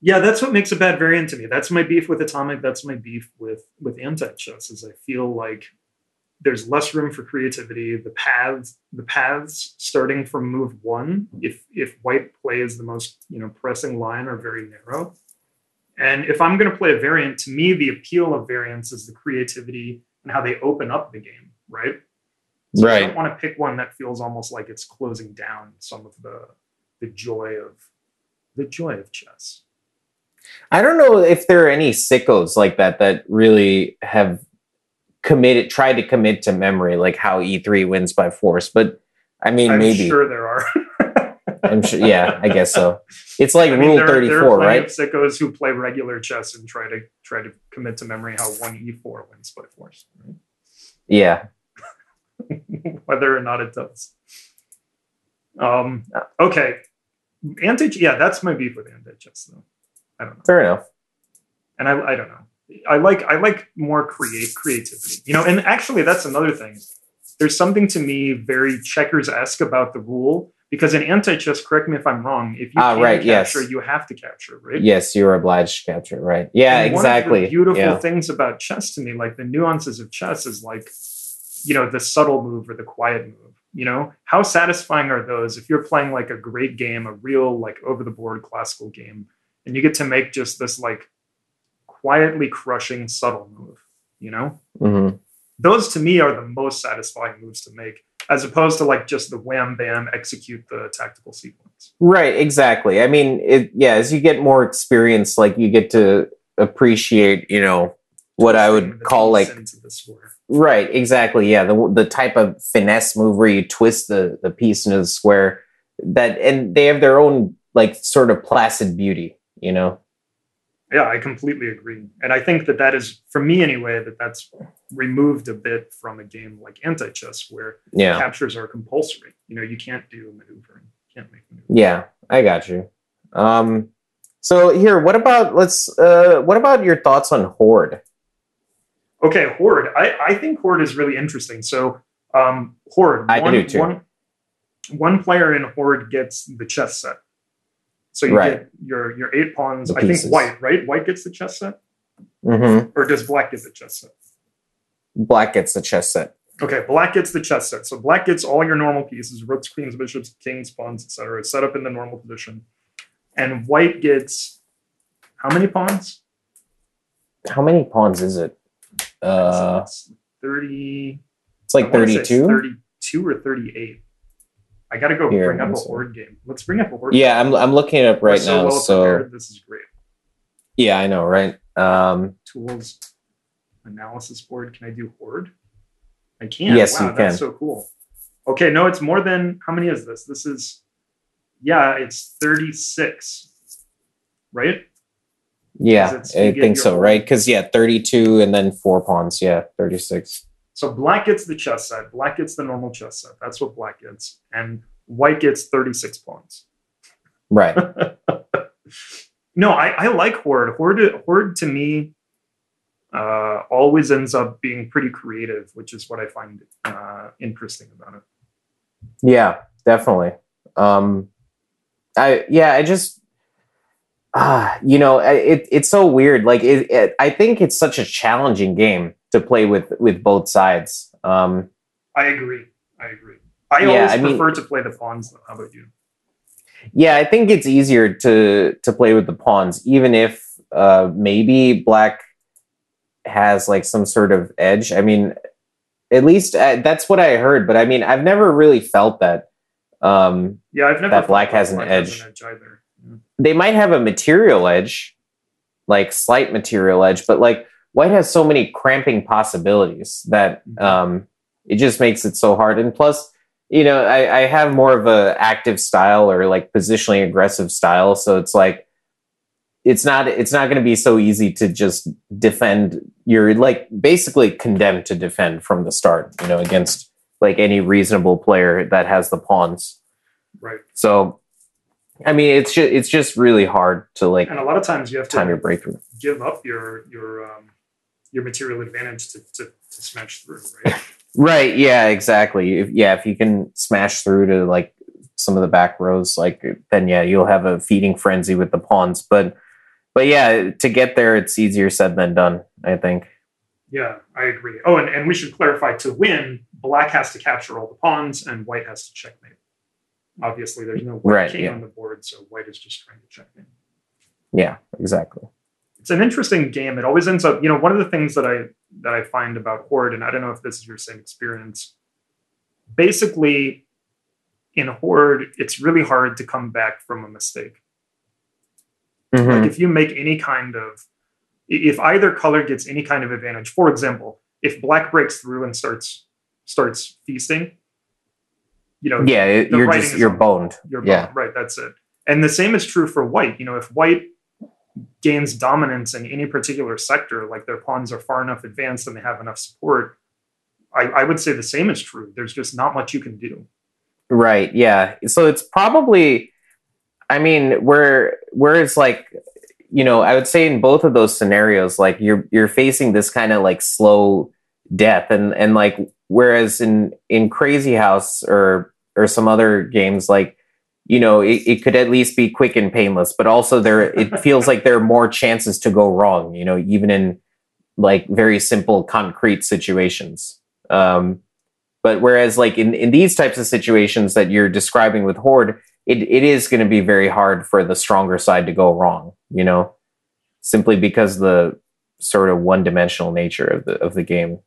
Yeah, that's what makes a bad variant to me. That's my beef with Atomic. That's my beef with with anti-chess. Is I feel like there's less room for creativity. The paths, the paths starting from move one, if if white plays the most you know pressing line, are very narrow. And if I'm going to play a variant, to me, the appeal of variants is the creativity and how they open up the game, right? So I don't want to pick one that feels almost like it's closing down some of the the joy of the joy of chess. I don't know if there are any sickos like that that really have committed, tried to commit to memory, like how E3 wins by force. But I mean, I'm maybe sure there are. I'm sure. Yeah, I guess so. It's like I mean, Rule there, Thirty there are right? of sickos who play regular chess and try to try to commit to memory how one e4 wins by force, Yeah. whether or not it does. Um. Okay. Anti. Yeah, that's my beef with anti chess, though. I don't know. Fair enough. and I, I don't know. I like I like more create creativity, you know. And actually, that's another thing. There's something to me very checkers esque about the rule because in anti chess, correct me if I'm wrong. If you Ah, can right, yes. you have to capture, right? Yes, you're obliged to capture right? Yeah, And exactly. One of the beautiful yeah. things about chess to me, like the nuances of chess, is like, you know, the subtle move or the quiet move. You know, how satisfying are those if you're playing like a great game, a real like over the board classical game, and you get to make just this like quietly crushing subtle move, you know? hmm Those to me are the most satisfying moves to make, as opposed to like just the wham bam execute the tactical sequence. Right, exactly. I mean, it, yeah, as you get more experience, like you get to appreciate, you know, what I would call like right, exactly. Yeah, the the type of finesse move where you twist the the piece into the square that and they have their own like sort of placid beauty, you know. Yeah, I completely agree. And I think that that is, for me anyway, that that's removed a bit from a game like anti chess where Yeah. captures are compulsory. You know, you can't do maneuvering, can't make maneuvering. Yeah, I got you. Um so here, what about let's uh what about your thoughts on Horde? Okay, Horde. I, I think Horde is really interesting. So, um, Horde. I one, do too. One, one player in Horde gets the chess set. So you Right. get your your eight pawns. I think white, right? White gets the chess set, Mhm. or does black get the chess set? Black gets the chess set. Okay, black gets the chess set. So black gets all your normal pieces: rooks, queens, bishops, kings, pawns, etc. It's set up in the normal position. And white gets how many pawns? How many pawns is it? Uh it's thirty. it's like I wanna say it's 32. Thirty-two or thirty-eight. I got to go Here, bring up a see. horde game. Let's bring up a horde. Yeah, I'm I'm looking it up right so now. well so prepared. this is great. yeah, I know, right? Um, Tools analysis board. Can I do horde? I can. Yes, wow, you That's can. so cool. Okay, no, it's more than how many is this? This is yeah, it's thirty-six, right? yeah, I think so, right? Because yeah, 32 and then four pawns. Yeah, 36. So black gets the chess set. Black gets the normal chess set. That's what black gets, and white gets thirty-six pawns. Right. No, I, I like Horde. Horde. Horde to me uh, always ends up being pretty creative, which is what I find uh, interesting about it. Yeah, definitely. Um, I yeah, I just ah, you know, it it's so weird. Like it, it, I think it's such a challenging game to play with with both sides. Um, I agree. I agree. I Yeah, always I mean- prefer to play the pawns. Though. How about you? yeah, I think it's easier to to play with the pawns, even if uh, maybe black has like some sort of edge. I mean, at least uh, that's what I heard, but I mean, I've never really felt that. Um, Yeah, I've never That black has an black edge. either. Yeah. they might have a material edge, like slight material edge, but like white has so many cramping possibilities that um, it just makes it so hard. And plus, you know, I, I have more of a active style or like positionally aggressive style, so it's like it's not it's not going to be so easy to just defend. You're like basically condemned to defend from the start, you know, against like any reasonable player that has the pawns. Right. So, I mean, it's just it's just really hard to like And a lot of times you have to time your breakthrough. give up your your um, your material advantage to, to, to smash through, right? Right. Yeah. Exactly. If, yeah. If you can smash through to like some of the back rows, like then yeah, you'll have a feeding frenzy with the pawns. But but yeah, to get there, it's easier said than done. I think. Yeah, I agree. Oh, and, and we should clarify to win, black has to capture all the pawns and white has to checkmate. Obviously, there's no white Right, king yeah. on the board, so white is just trying to checkmate. Yeah. Exactly. It's an interesting game. It always ends up, you know, one of the things that I that I find about Horde, and I don't know if this is your same experience. Basically, in Horde, it's really hard to come back from a mistake. Mhm. Like if you make any kind of, if either color gets any kind of advantage, for example, if black breaks through and starts starts feasting, you know, Yeah. you're just you're boned. you're yeah. boned. right. That's it. And the same is true for white. You know, if white gains dominance in any particular sector, like their pawns are far enough advanced and they have enough support, I, I would say the same is true. There's just not much you can do. Right. Yeah. So it's probably, I mean, where where it's like, you know, I would say in both of those scenarios, like you're you're facing this kind of like slow death, and and like whereas in in Crazy House or or some other games, like you know, it, it could at least be quick and painless, but also there it feels like there are more chances to go wrong. You know, even in like very simple concrete situations. Um, But whereas like in, in these types of situations that you're describing with Horde, it, it is going to be very hard for the stronger side to go wrong, you know, simply because the sort of one dimensional nature of the of the game.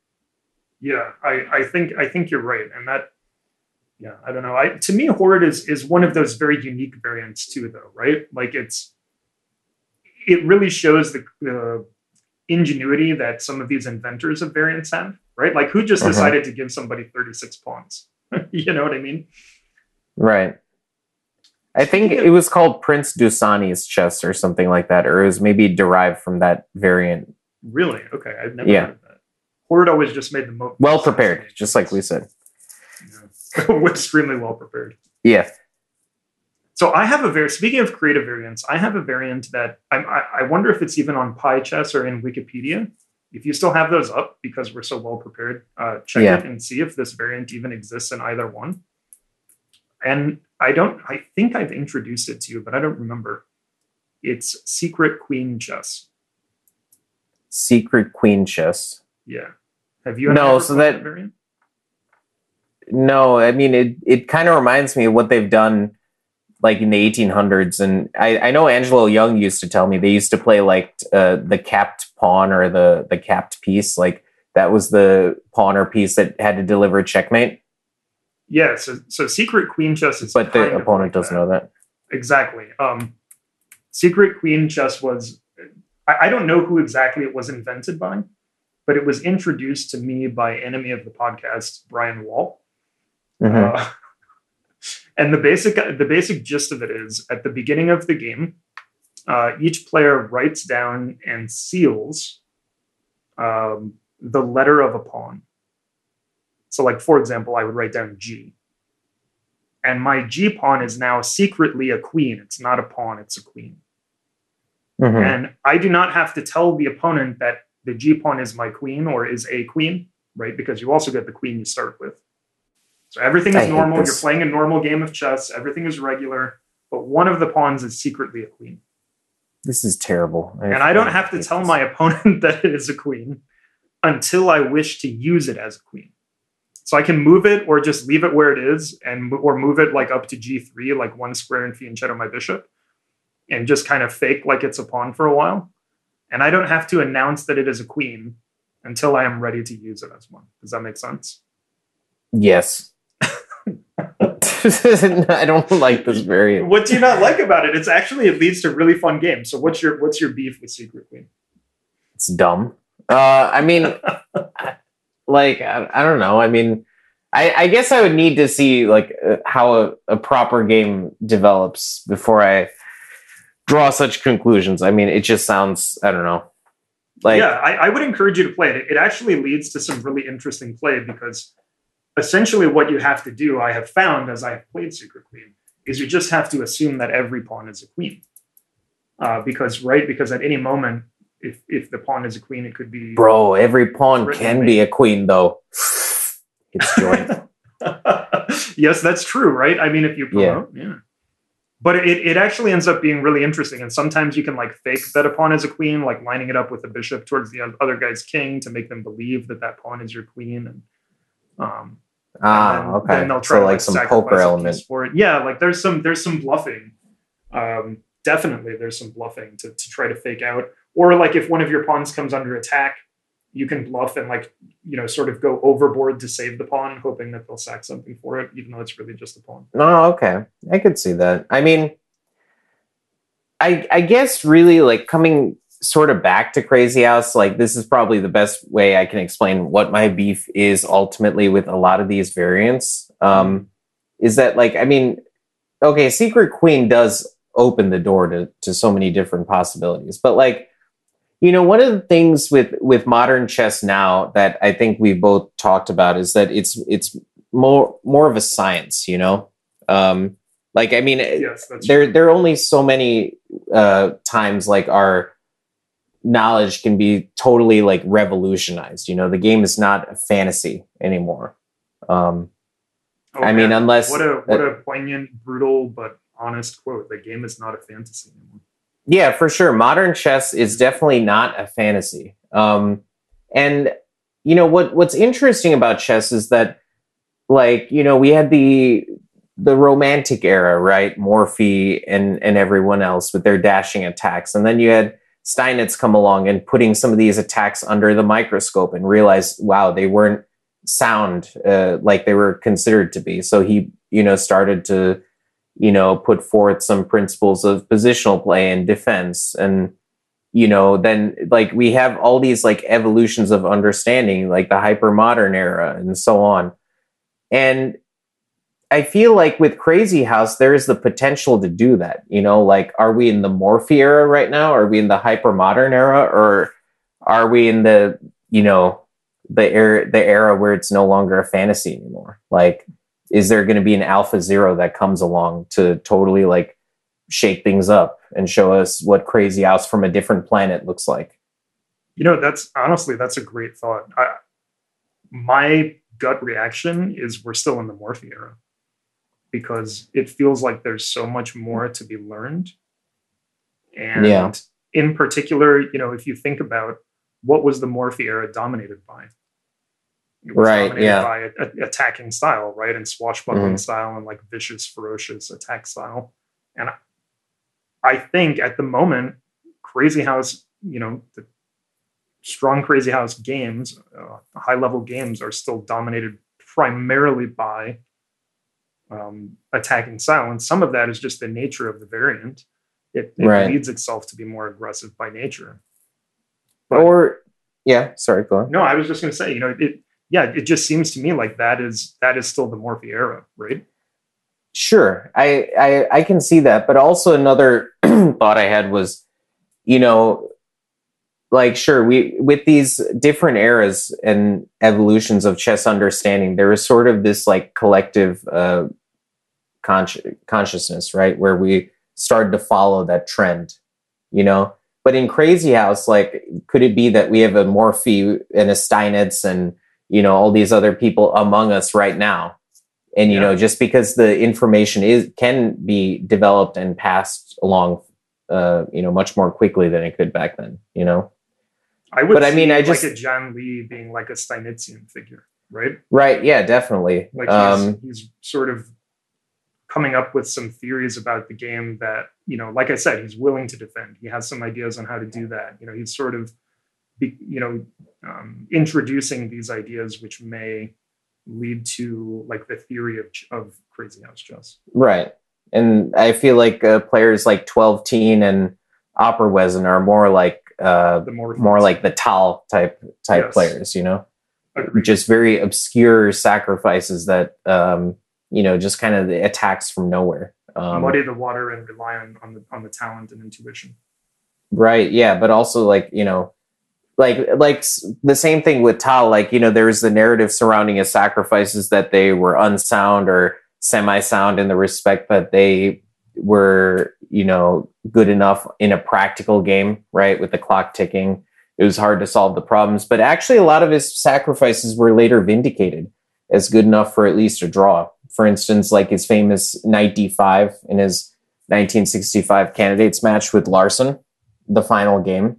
Yeah, I, I think I think you're right, and that yeah, I don't know. I to me, Horde is is one of those very unique variants too, though, right? Like it's it really shows the, the ingenuity that some of these inventors of variants have, right? Like who just Mhm. decided to give somebody 36 pawns? you know what I mean? Right. I think of- it was called Prince Dunsany's chess or something like that, or it was maybe derived from that variant. Really? Okay, I've never Yeah. heard of that. Horde always just made the most Well prepared, just like we said. extremely well prepared. Yeah. So I have a very speaking of creative variants, I have a variant that I'm, I I wonder if it's even on PyChess or in Wikipedia. If you still have those up because we're so well prepared, uh, check Yeah. it and see if this variant even exists in either one. And I don't, I think I've introduced it to you, but I don't remember. It's Secret Queen Chess. Secret Queen chess. Yeah. Have you? No, ever so that- variant? No, I mean it. It kind of reminds me of what they've done, like in the 1800s. And I, I know Angelo Young used to tell me they used to play like uh, the capped pawn or the the capped piece. Like that was the pawn or piece that had to deliver checkmate, Yeah. So, so Secret Queen Chess is. but the opponent like doesn't that. know that. Exactly. Um, Secret Queen chess was, I, I don't know who exactly it was invented by, but it was introduced to me by enemy of the podcast, Brian Wall. Mhm. Uh, and the basic the basic gist of it is at the beginning of the game, uh, each player writes down and seals um, the letter of a pawn. So, like for example, I would write down G, and my G pawn is now secretly a queen. It's not a pawn; it's a queen. Mhm. And I do not have to tell the opponent that the G pawn is my queen or is a queen, right? Because you also get the queen you start with. So everything is hate normal. You're playing a normal game of chess. Everything is regular, but one of the pawns is secretly a queen. This is terrible. And I don't have to tell my opponent that it is a queen until I wish to use it as a queen. So I can move it or just leave it where it is and or move it like up to G3, like one square and fianchetto my bishop, and just kind of fake like it's a pawn for a while. And I don't have to announce that it is a queen until I am ready to use it as one. Does that make sense? Yes. I don't like this variant. What do you not like about it? It's actually it leads to really fun games. So what's your what's your beef with Secret Queen? It's dumb. Uh, I mean, like I, I don't know. I mean, I, I guess I would need to see like uh, how a, a proper game develops before I draw such conclusions. I mean, it just sounds I don't know. Like yeah, I, I would encourage you to play it. It actually leads to some really interesting play because essentially what you have to do, I have found as I have played Secret Queen, is you just have to assume that every pawn is a queen. Uh, because right, because at any moment, if if the pawn is a queen, it could be bro, every pawn can be a queen though. It's joint. yes, that's true, right? I mean, if you Yeah. promote, yeah. But it, it actually ends up being really interesting. And sometimes you can like fake that a pawn is a queen, like lining it up with a bishop towards the other guy's king to make them believe that that pawn is your queen. And um, ah, then, okay. then they'll try So to like some poker element. for it. Yeah, like there's some there's some bluffing. Um, definitely, there's some bluffing to to try to fake out. Or like if one of your pawns comes under attack, you can bluff and like you know sort of go overboard to save the pawn, hoping that they'll sack something for it, even though it's really just a pawn. Oh, okay. I could see that. I mean, I I guess really like coming sort of back to Crazy House, like this is probably the best way I can explain what my beef is ultimately with a lot of these variants. Um, is that like I mean, okay, Secret Queen does open the door to to so many different possibilities, but like you know one of the things with with modern chess now that i think we've both talked about is that it's it's more more of a science you know um like i mean Yes, there there are only so many uh times like our knowledge can be totally like revolutionized you know the game is not a fantasy anymore um Oh, i mean unless what a what a poignant, brutal but honest quote. The game is not a fantasy anymore. Yeah, for sure. Modern chess is definitely not a fantasy. Um, and you know what? What's interesting about chess is that like you know we had the the romantic era right morphy and and everyone else with their dashing attacks and then you had steinitz come along and putting some of these attacks under the microscope and realize wow they weren't sound uh, like they were considered to be. So he you know started to you know put forth some principles of positional play and defense. And you know then like we have all these like evolutions of understanding like the hyper modern era and so on. And I feel like with Crazy House, there is the potential to do that. You know, like, are we in the Morphy era right now? Are we in the hyper modern era? Or are we in the, you know, the era, the era where it's no longer a fantasy anymore? Like, is there going to be an Alpha Zero that comes along to totally like shake things up and show us what Crazy House from a different planet looks like? You know, that's honestly, that's a great thought. I, my gut reaction is we're still in the Morphy era because it feels like there's so much more to be learned. And Yeah. in particular, you know, if you think about what was the Morphy era dominated by? It was Right, dominated yeah. by a, a- attacking style, right? And swashbuckling Mhm. style and like vicious, ferocious attack style. And I, I think at the moment, Crazy House, you know, the strong Crazy House games, uh, high level games are still dominated primarily by um, attacking style. And some of that is just the nature of the variant. It, it Right. leads itself to be more aggressive by nature. But- Or, yeah, sorry, go on. No, I was just going to say, you know, it, yeah, it just seems to me like that is that is still the Morphy era, right? Sure, I, I I can see that, but also another thought I had was, you know, like sure we with these different eras and evolutions of chess understanding, there is sort of this like collective uh, consci- consciousness, right, where we started to follow that trend, you know. But in Crazy House, like, could it be that we have a Morphy and a Steinitz and you know all these other people among us right now? and you Yeah. know just because the information is can be developed and passed along uh you know much more quickly than it could back then you know I would But I mean, I just- like a Jann Lee being like a Steinitzian figure, right? right yeah definitely Like he's, um he's sort of coming up with some theories about the game that, you know, like I said, he's willing to defend. He has some ideas on how to do that. You know, he's sort of, be, you know, um, introducing these ideas which may lead to like the theory of, of Crazy House chess. right and i feel like uh, players like 12 teen and opperwezen are more like uh The more more like the tal type type Yes. players you know Agreed. just very obscure sacrifices that um you know just kind of the attacks from nowhere um muddy the water and rely on, on the on the talent and intuition. Right. Yeah, but also like you know, like like the same thing with Tal. Like you know, there was the narrative surrounding his sacrifices that they were unsound or semi-sound in the respect that they were you know good enough in a practical game, right? With the clock ticking, it was hard to solve the problems. But actually, a lot of his sacrifices were later vindicated as good enough for at least a draw. For instance, like his famous knight d5 in his 1965 candidates match with Larsen the final game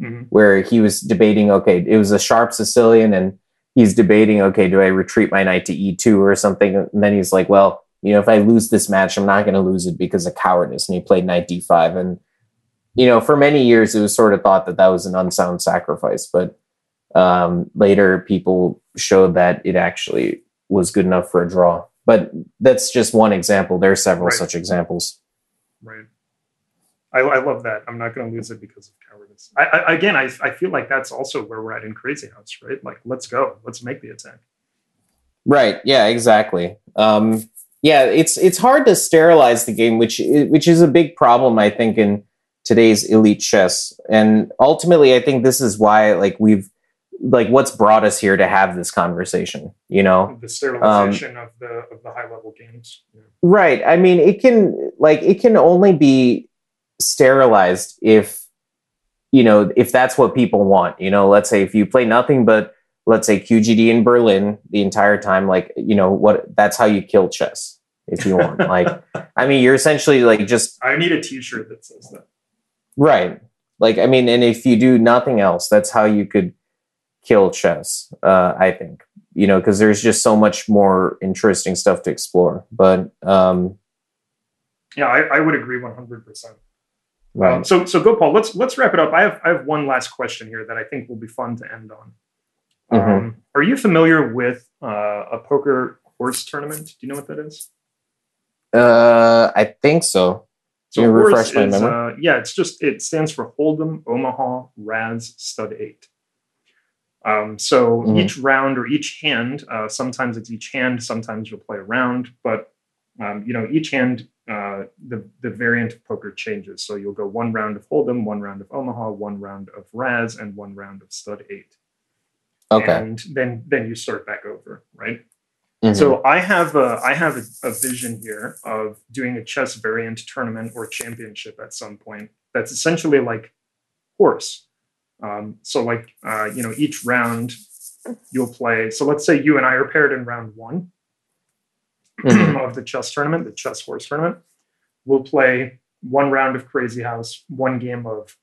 Mhm. where he was debating okay it was a sharp sicilian and he's debating okay do i retreat my knight to e2 or something? And then he's like well you know if i lose this match i'm not going to lose it because of cowardice and he played knight d5 and you know for many years it was sort of thought that that was an unsound sacrifice but um, later people showed that it actually was good enough for a draw but that's just one example there are several Right. such examples Right. I, I love that. I'm not going to lose it because of cowardice. I, I again, I, I feel like that's also where we're at in Crazy House, right? Like, let's go, let's make the attack. Right. Yeah. Exactly. Um, yeah. It's it's hard to sterilize the game, which which is a big problem, I think, in today's elite chess. And ultimately, I think this is why, like, we've like what's brought us here to have this conversation. You know, The sterilization um, of the of the high level games. Yeah. Right. I mean, it can like it can only be sterilized if you know if that's what people want. You know, let's say if you play nothing but let's say QGD in Berlin the entire time, like you know what that's how you kill chess if you want. like, I mean, you're essentially like just I need a T-shirt that says that. right. Like, I mean, and if you do nothing else, that's how you could kill chess. Uh, I think. you know, because there's just so much more interesting stuff to explore. But um, Yeah, I, I would agree 100%. right. Um, so, so Gopal. Let's let's wrap it up. I have I have one last question here that I think will be fun to end on. Mhm. Um, are you familiar with uh, a poker horse tournament? Do you know what that is? uh, I think so. So you refresh my is, memory? Uh, yeah, it's just it stands for Hold'em, Omaha, Razz, Stud Eight. Um, so Mhm. each round or each hand, uh, sometimes it's each hand, sometimes you'll play a round, but um, you know each hand, uh, the the variant of poker changes. So you'll go one round of Hold'em, one round of Omaha, one round of Razz, and one round of Stud Eight. Okay. and then then you start back over, right? Mhm. So I have a I have a, a vision here of doing a chess variant tournament or championship at some point. That's essentially like horse. Um, so like uh, you know each round you'll play. So let's say you and I are paired in round one Mhm. of the chess tournament, the chess horse tournament. We'll play one round of Crazy House, one game of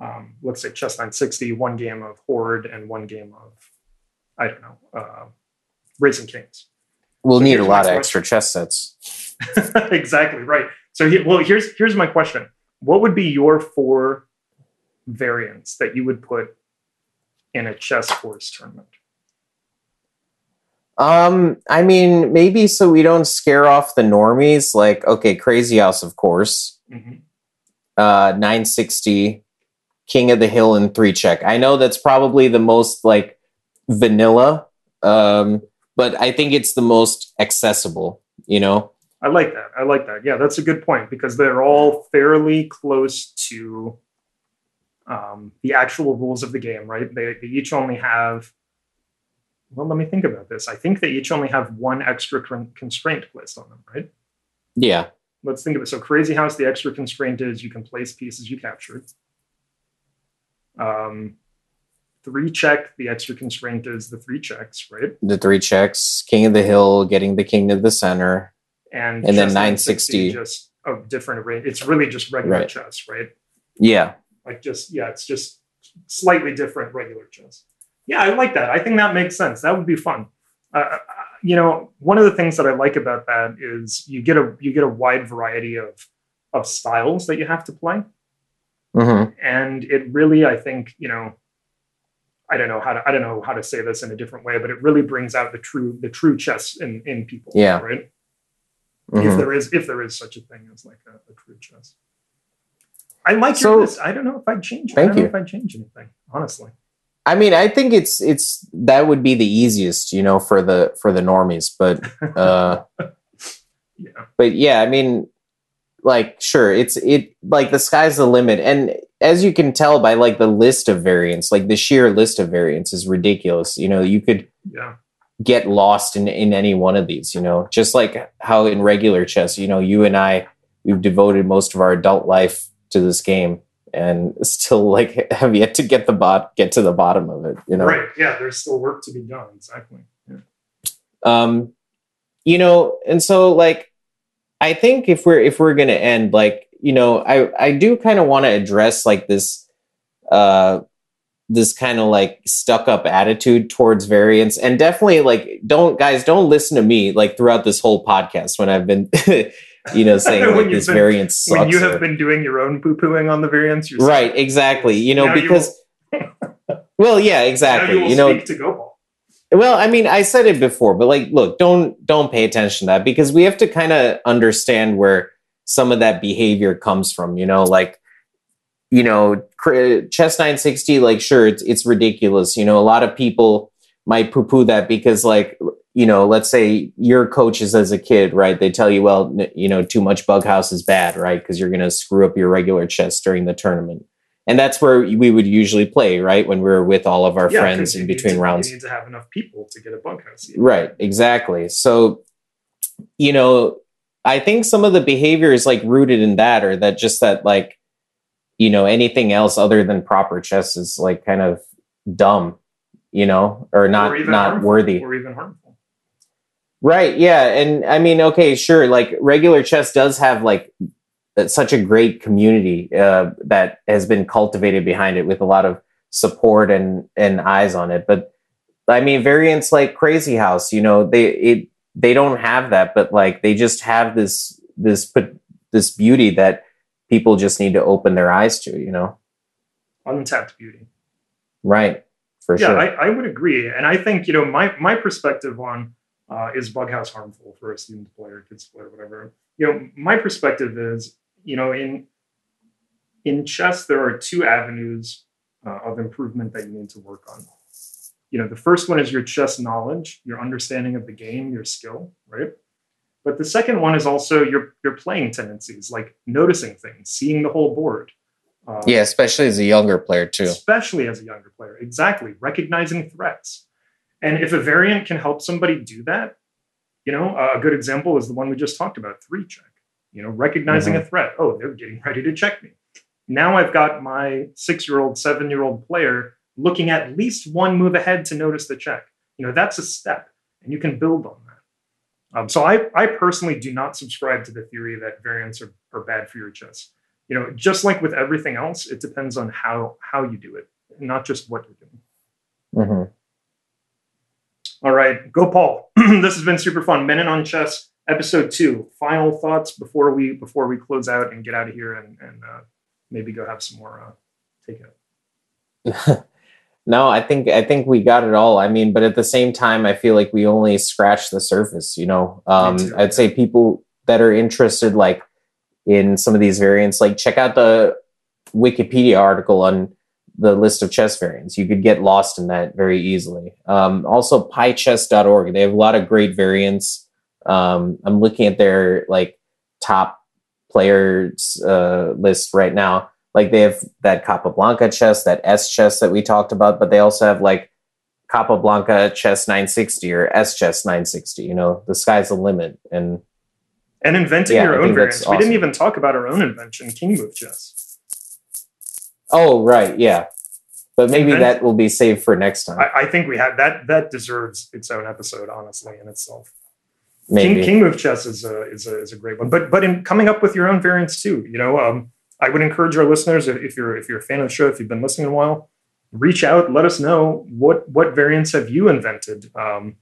um, let's say chess 960, one game of Horde, and one game of I don't know uh, Racing Kings. we'll so need a lot of extra chess sets. exactly right. So, he, well, here's here's my question: What would be your four variants that you would put in a chess horse tournament? Um, I mean, maybe so we don't scare off the normies. Like, okay, Crazy House, of course. Mhm. Uh, 960, King of the Hill, and three check. I know that's probably the most like vanilla, um, but I think it's the most accessible. You know, I like that. I like that. Yeah, that's a good point because they're all fairly close to um, the actual rules of the game, right? They, they each only have. Well, let me think about this. I think they each only have one extra con- constraint placed on them, right? yeah, let's think of it. So Crazy House, the extra constraint is you can place pieces you captured. Um, three check, the extra constraint is the three checks, right? the three checks, King of the Hill, getting the king to the center. And, And then 960. just a different array. It's really just regular Right. chess, right? Yeah, Like just yeah, it's just slightly different regular chess. Yeah, I like that. I think that makes sense. That would be fun. Uh, uh, you know, one of the things that I like about that is you get a you get a wide variety of of styles that you have to play. hmm and it really i think you know i don't know how to i don't know how to say this in a different way but it really brings out the true the true chess in in people Yeah. right hmm if there is if there is such a thing as like a, a true chess i like So- your list i don't know if i'd change Thank you. if i'd change anything honestly I mean, I think it's it's that would be the easiest, you know, for the for the normies, but uh yeah but yeah, I mean, like sure, it's it like the sky's the limit, and as you can tell by like the list of variants, like the sheer list of variants is ridiculous. You know, you could yeah get lost in in any one of these. You know, just like how in regular chess, you know, you and I we've devoted most of our adult life to this game, and still like have yet to get the bot get to the bottom of it. You know, right yeah there's still work to be done exactly yeah. um you know and so like i think if we're if we're gonna end like you know i i do kind of want to address like this uh this kind of like stuck up attitude towards variants and definitely like don't guys don't listen to me like throughout this whole podcast when i've been you know saying like this been- variance sucks when you have or- been doing your own poo-pooing on the variants yourself right exactly you know Now you because well yeah exactly you you know speak to go Well, I mean, I said it before, but like, look, don't don't pay attention to that because we have to kind of understand where some of that behavior comes from. You know, like, you know, chess nine sixty. Like, sure, it's it's ridiculous. You know, a lot of people might poo poo that because, like, you know, let's say your coaches as a kid, right? They tell you, well, you know, too much Bughouse is bad, right? Because you're going to screw up your regular chess during the tournament. And that's where we would usually play, right? When we were with all of our Yeah, friends in between to- rounds. you need to have enough people to get a Bughouse Right, exactly. So, you know, I think some of the behavior is like rooted in that, or that just that, like, you know, anything else other than proper chess is like kind of dumb, you know, or not or not harmful, worthy. or even harmful. Right. Yeah. And I mean, okay, sure. Like regular chess does have like uh, such a great community uh, that has been cultivated behind it with a lot of support and and eyes on it. But I mean, variants like Crazy House, you know, they it they don't have that, but like they just have this this put this beauty that people just need to open their eyes to, you know. Untapped beauty. Right. For yeah, sure. I, I would agree, and I think you know my my perspective on uh, is Bughouse harmful for a student player, kids player, whatever. You know, my perspective is you know in in chess there are two avenues uh, of improvement that you need to work on. You know, the first one is your chess knowledge, your understanding of the game, your skill, right? But the second one is also your your playing tendencies, like noticing things, seeing the whole board. Um, yeah, especially as a younger player too. especially as a younger player. Exactly, recognizing threats. And if a variant can help somebody do that, you know, a good example is the one we just talked about, three check. You know, recognizing a threat. Oh, they're getting ready to check me. Now I've got my six-year-old, seven-year-old player looking at least one move ahead to notice the check. You know, that's a step, and you can build on that. Um, so I, I personally do not subscribe to the theory that variants are, are bad for your chess you know just like with everything else it depends on how how you do it not just what you're doing hmm all right Gopal this has been super fun men in on chess episode two final thoughts before we before we close out and get out of here and and uh, maybe go have some more uh takeout no, I think I think we got it all. I mean, but at the same time, I feel like we only scratched the surface. You know, um, too. I'd say people that are interested, like in some of these variants, like check out the Wikipedia article on the list of chess variants. You could get lost in that very easily. Um, also, Pychess.org. They have a lot of great variants. Um, I'm looking at their like top players uh, list right now. Like they have that Capablanca chess, that S chess that we talked about, but they also have like Capablanca chess 960 or S chess 960. You know, the sky's the limit. And and inventing Yeah, I your own think that's variants we didn't even talk about our own invention king move chess oh, right, yeah. But maybe that will be saved for next time. I, I think we had that that deserves its own episode honestly in itself Maybe. King, King Move Chess is a, is a is a great one, but but in coming up with your own variants too, you know, um, I would encourage our listeners if, if you're if you're a fan of the show, if you've been listening a while, reach out, let us know what what variants have you invented. Um,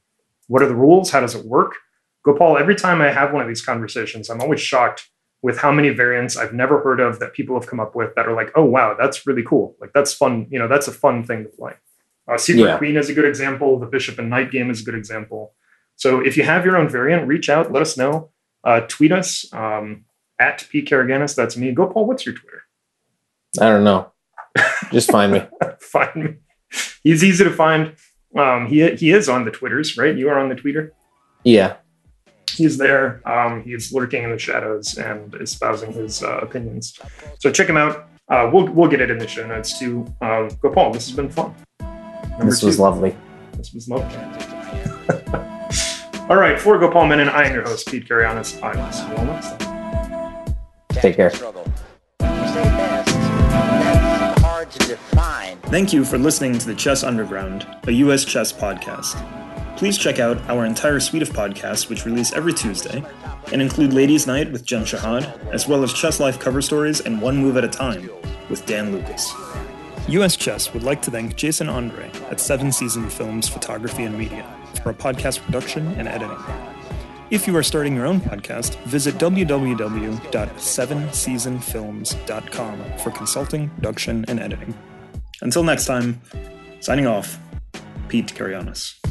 what are the rules? How does it work? Gopal, every time I have one of these conversations, I'm always shocked with how many variants I've never heard of that people have come up with that are like, oh wow, that's really cool. Like that's fun. You know, that's a fun thing to play. Uh, Secret Yeah. Queen is a good example. The Bishop and Knight game is a good example. So if you have your own variant, reach out, let us know. Uh, tweet us um, at P Karagianis. That's me. Gopal. What's your Twitter? I don't know. Just find me. find me. He's easy to find. Um, he he is on the Twitters, right? You are on the Twitter. Yeah. He's there. Um, he's lurking in the shadows and espousing his uh, opinions. So check him out. Uh, we'll we'll get it in the show notes too. Um, Gopal. This has been fun. Number This was lovely. This was lovely. All right, for Gopal Menon, I am your host, Pete Karagianis. I will see you all next time. Take care. Struggle. You say best. That's hard to define. Thank you for listening to the Chess Underground, a U.S. chess podcast. Please check out our entire suite of podcasts, which release every Tuesday, and include Ladies' Night with Jen Shahade, as well as Chess Life cover stories and One Move at a Time with Dan Lucas. US Chess would like to thank Jason Andre at Seven Season Films Photography and Media for podcast production and editing. If you are starting your own podcast, visit www.sevenseasonfilms.com for consulting, production, and editing. Until next time, signing off, Pete Karagianis.